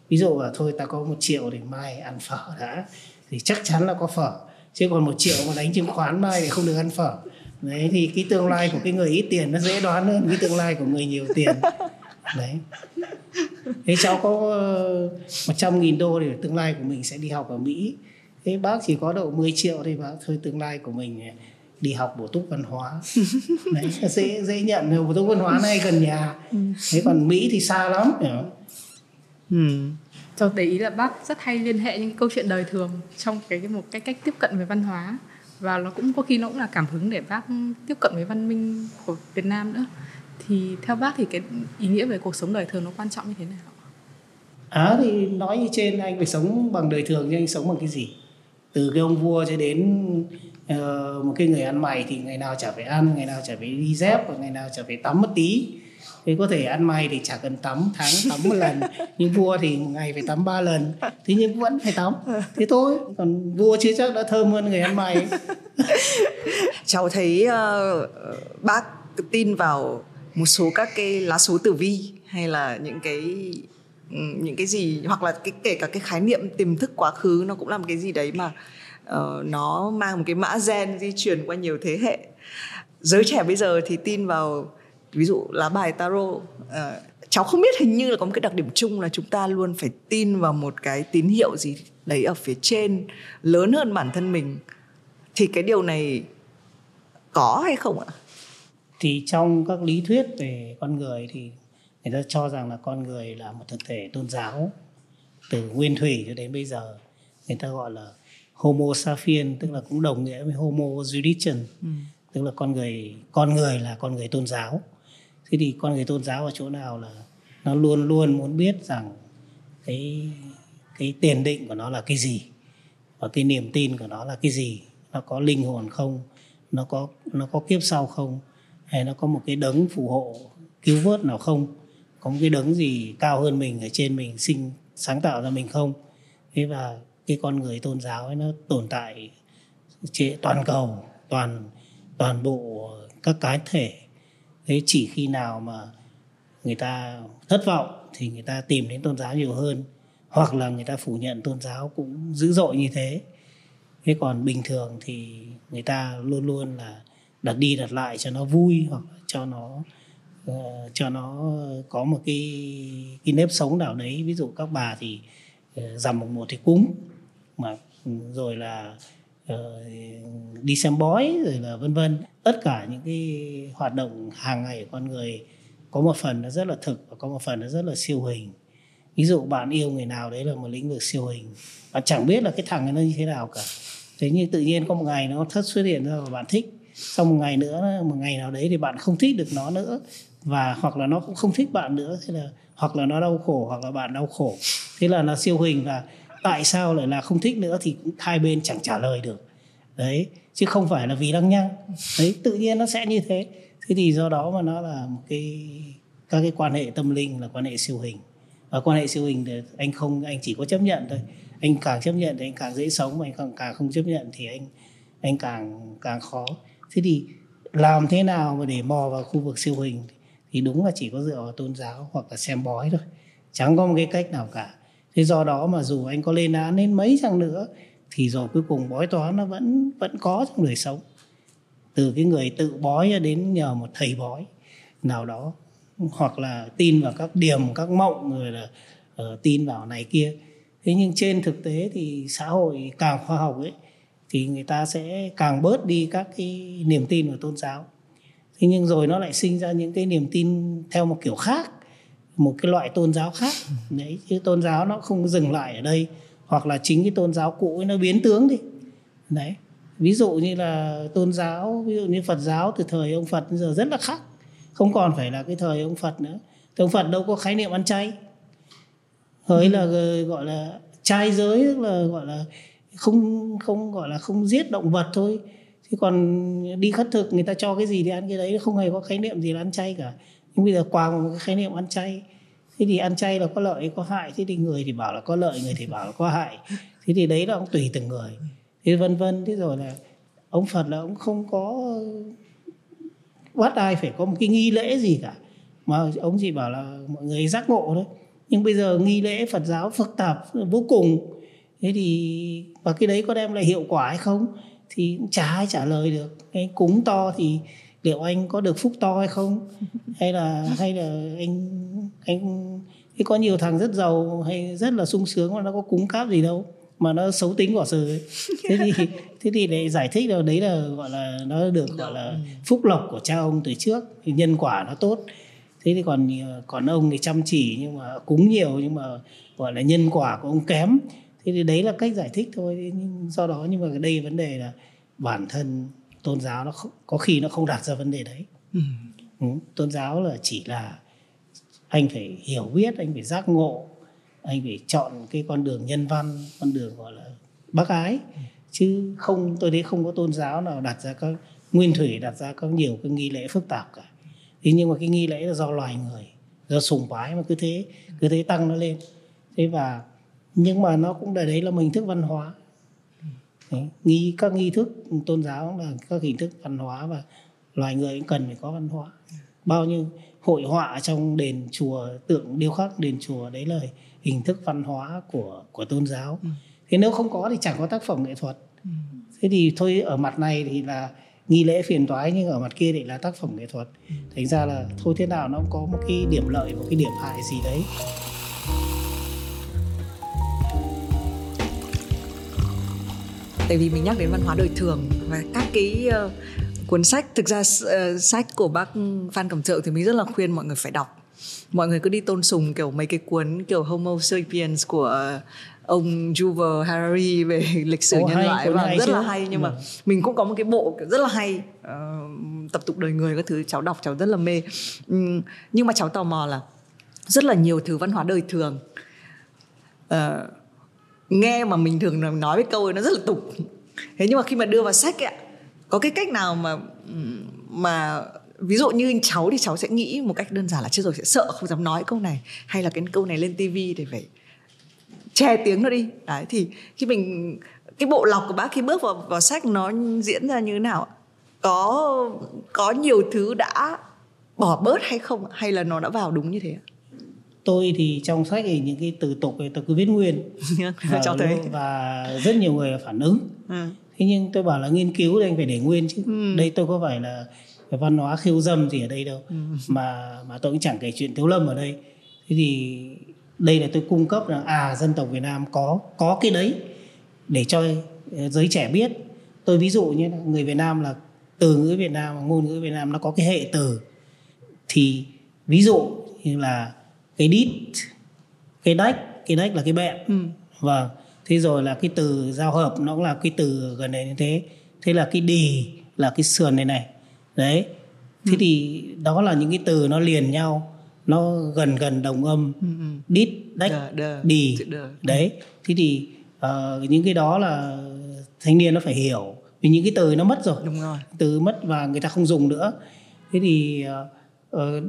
Ví dụ là thôi ta có một triệu thì mai ăn phở đã thì chắc chắn là có phở. Chứ còn một triệu mà đánh chứng khoán mai thì không được ăn phở đấy, thì cái tương lai của cái người ít tiền nó dễ đoán hơn cái tương lai của người nhiều tiền. Đấy. Thế cháu có ờ, 100 nghìn đô thì tương lai của mình sẽ đi học ở Mỹ. Thế bác chỉ có độ 10 triệu thì bác thôi tương lai của mình ờ, đi học bổ túc văn hóa. Đấy dễ dễ nhận bổ túc văn hóa này gần nhà. Thế còn mỹ thì xa lắm, hiểu không? Ừ. Cho để ý là bác rất hay liên hệ những câu chuyện đời thường trong cái một cái cách tiếp cận về văn hóa và nó cũng có khi nó cũng là cảm hứng để bác tiếp cận với văn minh của Việt Nam nữa thì theo bác thì cái ý nghĩa về cuộc sống đời thường nó quan trọng như thế nào? À thì nói như trên anh phải sống bằng đời thường nhưng anh sống bằng cái gì? Từ cái ông vua cho đến uh, một cái người ăn mày thì ngày nào chả phải ăn ngày nào chả phải đi dép và ngày nào chả phải tắm một tí thì có thể ăn mày thì chả cần tắm tháng tắm một lần nhưng vua thì ngày phải tắm ba lần. Thế nhưng vẫn phải tắm. Thế thôi còn vua chưa chắc đã thơm hơn người ăn mày cháu thấy uh, bác tin vào một số các cái lá số tử vi hay là những cái những cái gì hoặc là cái kể cả cái khái niệm tiềm thức quá khứ nó cũng là một cái gì đấy mà uh, nó mang một cái mã gen di truyền qua nhiều thế hệ. Giới trẻ bây giờ thì tin vào ví dụ lá bài tarot uh, cháu không biết hình như là có một cái đặc điểm chung là chúng ta luôn phải tin vào một cái tín hiệu gì đấy ở phía trên lớn hơn bản thân mình. Thì cái điều này có hay không ạ? Thì trong các lý thuyết về con người thì người ta cho rằng là con người là một thực thể tôn giáo từ nguyên thủy cho đến bây giờ. Người ta gọi là Homo sapiens tức là cũng đồng nghĩa với Homo juridicum ừ. tức là con người con người là con người tôn giáo thế thì con người tôn giáo ở chỗ nào là nó luôn luôn muốn biết rằng cái cái tiền định của nó là cái gì? Và cái niềm tin của nó là cái gì? Nó có linh hồn không? Nó có nó có kiếp sau không? Hay nó có một cái đấng phù hộ, cứu vớt nào không? Có một cái đấng gì cao hơn mình ở trên mình sinh, sáng tạo ra mình không? Thế và cái con người tôn giáo ấy nó tồn tại trên toàn cầu, toàn toàn bộ các cái thể thế chỉ khi nào mà người ta thất vọng thì người ta tìm đến tôn giáo nhiều hơn hoặc là người ta phủ nhận tôn giáo cũng dữ dội như thế. Thế còn bình thường thì người ta luôn luôn là đặt đi đặt lại cho nó vui hoặc cho nó uh, cho nó có một cái cái nếp sống nào đấy. Ví dụ các bà thì ờ, uh, dằm mùng một thì cúng mà ừ, rồi là uh, đi xem bói rồi là vân vân. Tất cả những cái hoạt động hàng ngày của con người có một phần nó rất là thực và có một phần nó rất là siêu hình ví dụ bạn yêu người nào đấy là một lĩnh vực siêu hình bạn chẳng biết là cái thằng ấy nó như thế nào cả. Thế nhưng tự nhiên có một ngày nó thất xuất hiện ra và bạn thích. Sau một ngày nữa, một ngày nào đấy thì bạn không thích được nó nữa. Và hoặc là nó cũng không thích bạn nữa, thế là hoặc là nó đau khổ hoặc là bạn đau khổ. Thế là nó siêu hình và tại sao lại là không thích nữa thì hai bên chẳng trả lời được. Đấy, chứ không phải là vì lăng nhăng. Đấy, tự nhiên nó sẽ như thế. Thế thì do đó mà nó là một cái, các cái quan hệ tâm linh là quan hệ siêu hình. Và quan hệ siêu hình thì anh không, anh chỉ có chấp nhận thôi. Anh càng chấp nhận thì anh càng dễ sống mà anh càng càng không chấp nhận thì anh anh càng càng khó. Thế thì làm thế nào mà để mò vào khu vực siêu hình thì đúng là chỉ có dựa vào tôn giáo hoặc là xem bói thôi. Chẳng có một cái cách nào cả thế do đó mà dù anh có lên án đến mấy chăng nữa thì rồi cuối cùng bói toán nó vẫn vẫn có trong đời sống. Từ cái người tự bói đến nhờ một thầy bói nào đó hoặc là tin vào các điểm các mộng rồi là uh, tin vào này kia. Thế nhưng trên thực tế thì xã hội càng khoa học ấy thì người ta sẽ càng bớt đi các cái niềm tin vào tôn giáo. Thế nhưng rồi nó lại sinh ra những cái niềm tin theo một kiểu khác một cái loại tôn giáo khác. Đấy chứ tôn giáo nó không dừng lại ở đây hoặc là chính cái tôn giáo cũ ấy nó biến tướng đi. Đấy ví dụ như là tôn giáo ví dụ như phật giáo từ thời ông phật giờ rất là khác. Không còn phải là cái thời ông phật nữa. Thì ông phật đâu có khái niệm ăn chay. Hơi là gọi là trai giới tức là gọi là không không gọi là không giết động vật thôi. Chứ còn đi khất thực người ta cho cái gì thì ăn cái đấy không hề có khái niệm gì là ăn chay cả bây giờ qua một cái khái niệm ăn chay. Thế thì ăn chay là có lợi, có hại. Thế thì người thì bảo là có lợi, người thì bảo là có hại. Thế thì đấy là ông tùy từng người. Thế vân vân. Thế rồi là ông phật là ông không có, bắt ai phải có một cái nghi lễ gì cả. Mà ông chỉ bảo là mọi người giác ngộ thôi. Nhưng bây giờ nghi lễ phật giáo phức tạp, vô cùng. Thế thì, và cái đấy có đem lại hiệu quả hay không? Thì cũng chả ai trả lời được. Cái cúng to thì liệu anh có được phúc to hay không? Hay là hay là anh anh thì có nhiều thằng rất giàu hay rất là sung sướng mà nó có cúng cáp gì đâu mà nó xấu tính quả sừ ấy. thế thì thế thì để giải thích là đấy là gọi là nó được gọi là phúc lộc của cha ông từ trước thì nhân quả nó tốt. Thế thì còn còn ông thì chăm chỉ nhưng mà cúng nhiều nhưng mà gọi là nhân quả của ông kém. Thế thì đấy là cách giải thích thôi do đó nhưng mà đây vấn đề là bản thân tôn giáo nó không, có khi nó không đặt ra vấn đề đấy. Ừ. Ừ, tôn giáo là chỉ là anh phải hiểu biết anh phải giác ngộ anh phải chọn cái con đường nhân văn con đường gọi là bác ái. Chứ không tôi thấy không có tôn giáo nào đặt ra các nguyên thủy đặt ra có nhiều cái nghi lễ phức tạp cả. Thế nhưng mà cái nghi lễ là do loài người do sùng bái mà cứ thế cứ thế tăng nó lên. Thế và nhưng mà nó cũng là đấy là một hình thức văn hóa đấy, nghi các nghi thức tôn giáo là các hình thức văn hóa và loài người cũng cần phải có văn hóa bao nhiêu hội họa trong đền chùa tượng điêu khắc đền chùa đấy là hình thức văn hóa của của tôn giáo ừ. thế nếu không có thì chẳng có tác phẩm nghệ thuật ừ. thế thì thôi ở mặt này thì là nghi lễ phiền toái nhưng ở mặt kia thì là tác phẩm nghệ thuật ừ. thành ra là thôi thế nào nó cũng có một cái điểm lợi một cái điểm hại gì đấy tại vì mình nhắc đến văn hóa đời thường và các cái uh, cuốn sách thực ra uh, sách của bác Phan Cẩm Trợ thì mình rất là khuyên mọi người phải đọc mọi người cứ đi tôn sùng kiểu mấy cái cuốn kiểu Homo sapiens của ông Yuval Harari về lịch sử Ồ, nhân hay, loại và rất chứ. là hay nhưng ừ. mà mình cũng có một cái bộ rất là hay uh, tập tục đời người các thứ cháu đọc cháu rất là mê um, nhưng mà cháu tò mò là rất là nhiều thứ văn hóa đời thường uh, nghe mà mình thường nói với câu ấy nó rất là tục. Thế nhưng mà khi mà đưa vào sách ấy, có cái cách nào mà mà ví dụ như cháu thì cháu sẽ nghĩ một cách đơn giản là chưa rồi sẽ sợ không dám nói câu này hay là cái câu này lên tivi để phải che tiếng nó đi? Đấy thì khi mình cái bộ lọc của bác khi bước vào vào sách nó diễn ra như thế nào có có nhiều thứ đã bỏ bớt hay không hay là nó đã vào đúng như thế tôi thì trong sách thì những cái từ tục thì tôi cứ viết nguyên. Và, cháu thấy và rất nhiều người phản ứng. Ừ. thế nhưng tôi bảo là nghiên cứu thì anh phải để nguyên chứ. Ừ. đây tôi có phải là cái văn hóa khiêu dâm gì ở đây đâu. Ừ. mà mà tôi cũng chẳng kể chuyện thiếu lâm ở đây. Thế thì đây là tôi cung cấp là à dân tộc Việt Nam có có cái đấy để cho giới trẻ biết. Tôi ví dụ như người Việt Nam là từ ngữ Việt Nam ngôn ngữ Việt Nam nó có cái hệ từ. Thì ví dụ như là cái đít cái đách cái đách là cái bẹn ừ. vâng thế rồi là cái từ giao hợp nó cũng là cái từ gần này như thế thế là cái đì là cái sườn này này đấy thế ừ. thì đó là những cái từ nó liền nhau nó gần gần đồng âm ừ. ừ. đít đách đờ, đờ. đì đờ. đấy thế thì uh, những cái đó là thanh niên nó phải hiểu vì những cái từ nó mất rồi đúng rồi từ mất và người ta không dùng nữa thế thì uh, uh,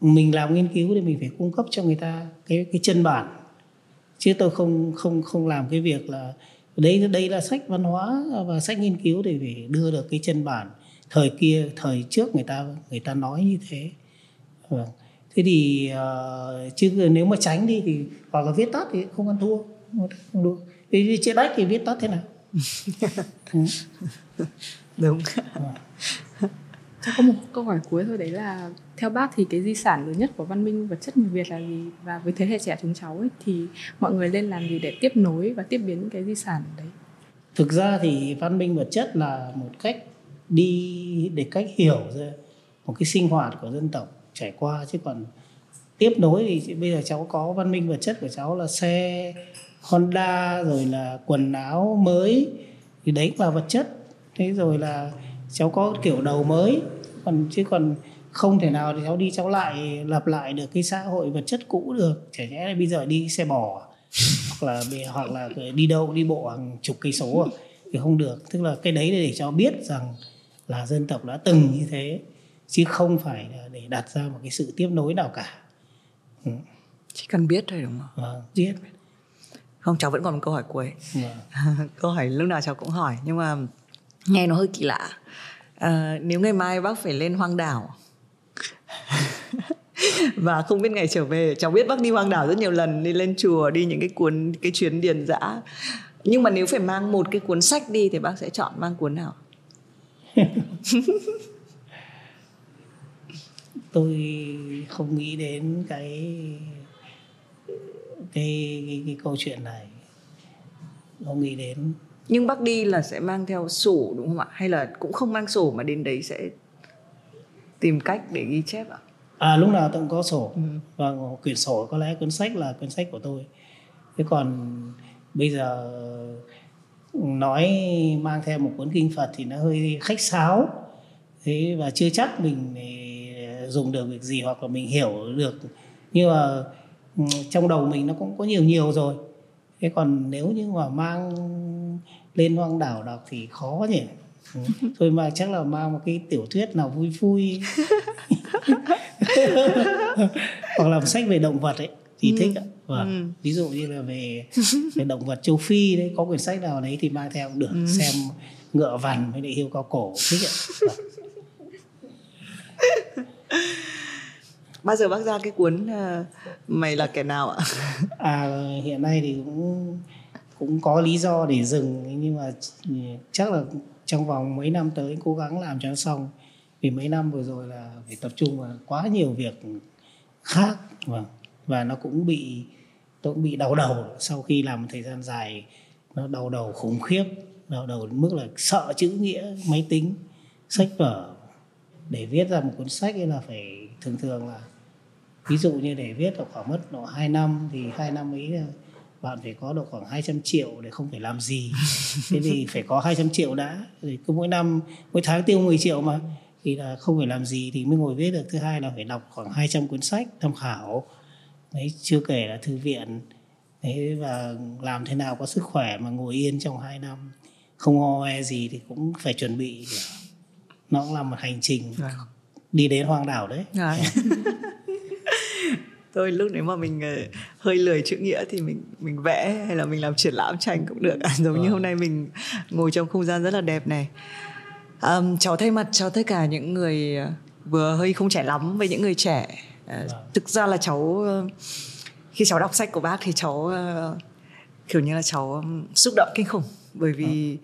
mình làm nghiên cứu thì mình phải cung cấp cho người ta cái cái chân bản. Chứ tôi không không không làm cái việc là đây đây là sách văn hóa và sách nghiên cứu để phải đưa được cái chân bản. Thời kia thời trước người ta người ta nói như thế. Vâng. thế thì uh, chứ nếu mà tránh đi thì hoặc là viết tắt thì không ăn thua. Không được vì trên đách thì viết tắt thế nào? Đúng. Vâng cho có một câu hỏi cuối thôi, đấy là theo bác thì cái di sản lớn nhất của văn minh vật chất người Việt là gì? Và với thế hệ trẻ chúng cháu ấy, thì mọi người nên làm gì để tiếp nối và tiếp biến cái di sản đấy? Thực ra thì văn minh vật chất là một cách đi, để cách hiểu ra một cái sinh hoạt của dân tộc trải qua. Chứ còn tiếp nối thì bây giờ cháu có văn minh vật chất của cháu là xe, Honda, rồi là quần áo mới. Thì đấy là vật chất. Thế rồi là cháu có kiểu đầu mới còn chứ còn không thể nào thì cháu đi cháu lại lặp lại được cái xã hội vật chất cũ được. Chả nhẽ bây giờ đi xe bò hoặc là hoặc là đi đâu đi bộ hàng chục cây số à? thì không được. Tức là cái đấy để cho biết rằng là dân tộc đã từng như thế chứ không phải là để đặt ra một cái sự tiếp nối nào cả. Ừ. chỉ cần biết thôi đúng không? Vâng biết. Không cháu vẫn còn một câu hỏi cuối. Vâng. câu hỏi lúc nào cháu cũng hỏi nhưng mà nghe nó hơi kỳ lạ. À, nếu ngày mai bác phải lên hoang đảo và không biết ngày trở về cháu biết bác đi hoang đảo rất nhiều lần đi lên chùa đi những cái cuốn cái chuyến điền dã. Nhưng mà nếu phải mang một cái cuốn sách đi thì bác sẽ chọn mang cuốn nào? Tôi không nghĩ đến cái cái cái, cái câu chuyện này. Không nghĩ đến nhưng bác đi là sẽ mang theo sổ đúng không ạ? Hay là cũng không mang sổ mà đến đấy sẽ tìm cách để ghi chép ạ? À lúc nào tôi cũng có sổ. Ừ. và quyển sổ có lẽ cuốn sách là cuốn sách của tôi. Thế còn bây giờ nói mang theo một cuốn kinh phật thì nó hơi khách sáo. Thế và chưa chắc mình dùng được việc gì hoặc là mình hiểu được. Nhưng mà ừ, trong đầu mình nó cũng có nhiều nhiều rồi. Thế còn nếu như mà mang lên hoang đảo đọc thì khó nhỉ thôi mà chắc là mang một cái tiểu thuyết nào vui vui hoặc là một sách về động vật ấy thì ừ. thích ạ và ừ. ví dụ như là về về động vật châu phi đấy có quyển sách nào đấy thì mang theo được ừ. xem ngựa vằn với lại hiêu cao cổ thích ạ bao giờ bác ra cái cuốn uh, mày là kẻ nào ạ à hiện nay thì cũng cũng có lý do để dừng. Nhưng mà ừ, chắc là trong vòng mấy năm tới cố gắng làm cho nó xong. Vì mấy năm vừa rồi là phải tập trung vào quá nhiều việc khác, và và nó cũng bị, tôi cũng bị đau đầu sau khi làm một thời gian dài. Nó đau đầu khủng khiếp, đau đầu đến mức là sợ chữ nghĩa, máy tính, sách vở. Để viết ra một cuốn sách ấy là phải, thường thường là, ví dụ như để viết là khoảng mất độ 2 năm, thì hai năm ấy là bạn phải có được khoảng 200 triệu để không phải làm gì. Thế thì phải có 200 triệu đã. Thì cứ mỗi năm mỗi tháng tiêu 10 triệu mà. Thì là không phải làm gì thì mới ngồi viết được. Thứ hai là phải đọc khoảng 200 cuốn sách tham khảo. Đấy chưa kể là thư viện. Thế và làm thế nào có sức khỏe mà ngồi yên trong 2 năm. Không ho e gì thì cũng phải chuẩn bị. Nó cũng là một hành trình Vâng. đi đến hoang đảo đấy. Đấy. Thôi lúc nếu mà mình ờ, hơi lười chữ nghĩa thì mình mình vẽ hay là mình làm triển lãm tranh cũng được. Giống như Vâng. hôm nay mình ngồi trong không gian rất là đẹp này. Ờm, cháu thay mặt cho tất cả những người ờ, vừa hơi không trẻ lắm với những người trẻ. Ờ, Vâng. thực ra là cháu ờ, khi cháu đọc sách của bác thì cháu ờ, kiểu như là cháu xúc động kinh khủng. Bởi vì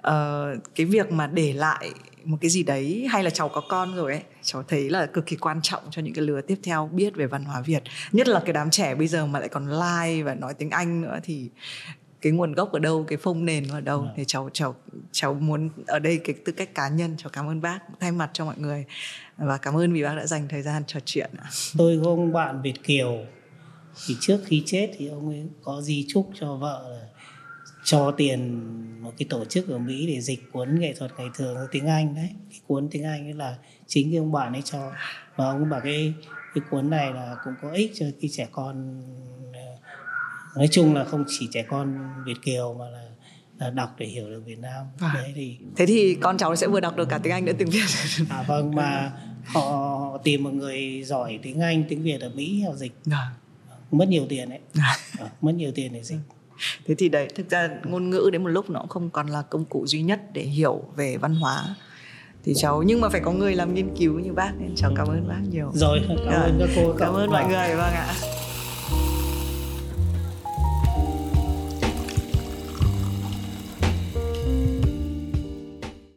ờ, cái việc mà để lại một cái gì đấy hay là cháu có con rồi ấy cháu thấy là cực kỳ quan trọng cho những cái lứa tiếp theo biết về văn hóa Việt. Nhất là cái đám trẻ bây giờ mà lại còn like và nói tiếng Anh nữa thì cái nguồn gốc ở đâu cái phông nền ở đâu Vâng. thì cháu cháu cháu muốn ở đây cái tư cách cá nhân cháu cảm ơn bác thay mặt cho mọi người. Và cảm ơn vì bác đã dành thời gian trò chuyện tôi có ông bạn Việt kiều thì trước khi chết thì ông ấy có di chúc cho vợ là cho tiền một cái tổ chức ở Mỹ để dịch cuốn nghệ thuật ngày thường tiếng Anh đấy. Cái cuốn tiếng Anh ấy là chính cái ông bạn ấy cho. Và ông bảo cái cái cuốn này là cũng có ích cho cái trẻ con ờ, nói chung là không chỉ trẻ con Việt kiều mà là là đọc để hiểu được Việt Nam. Vâng. đấy thì thế thì con cháu sẽ vừa đọc được cả tiếng Anh lẫn tiếng Việt. À vâng mà họ, họ tìm một người giỏi tiếng Anh tiếng Việt ở Mỹ họ dịch. Vâng. mất nhiều tiền đấy. Ờ, mất nhiều tiền để dịch thế thì đấy thực ra ngôn ngữ đến một lúc nó cũng không còn là công cụ duy nhất để hiểu về văn hóa. Thì cháu nhưng mà phải có người làm nghiên cứu như bác nên cháu cảm ơn bác nhiều. Rồi cảm ơn các cô cảm ơn Vâng. mọi người vâng ạ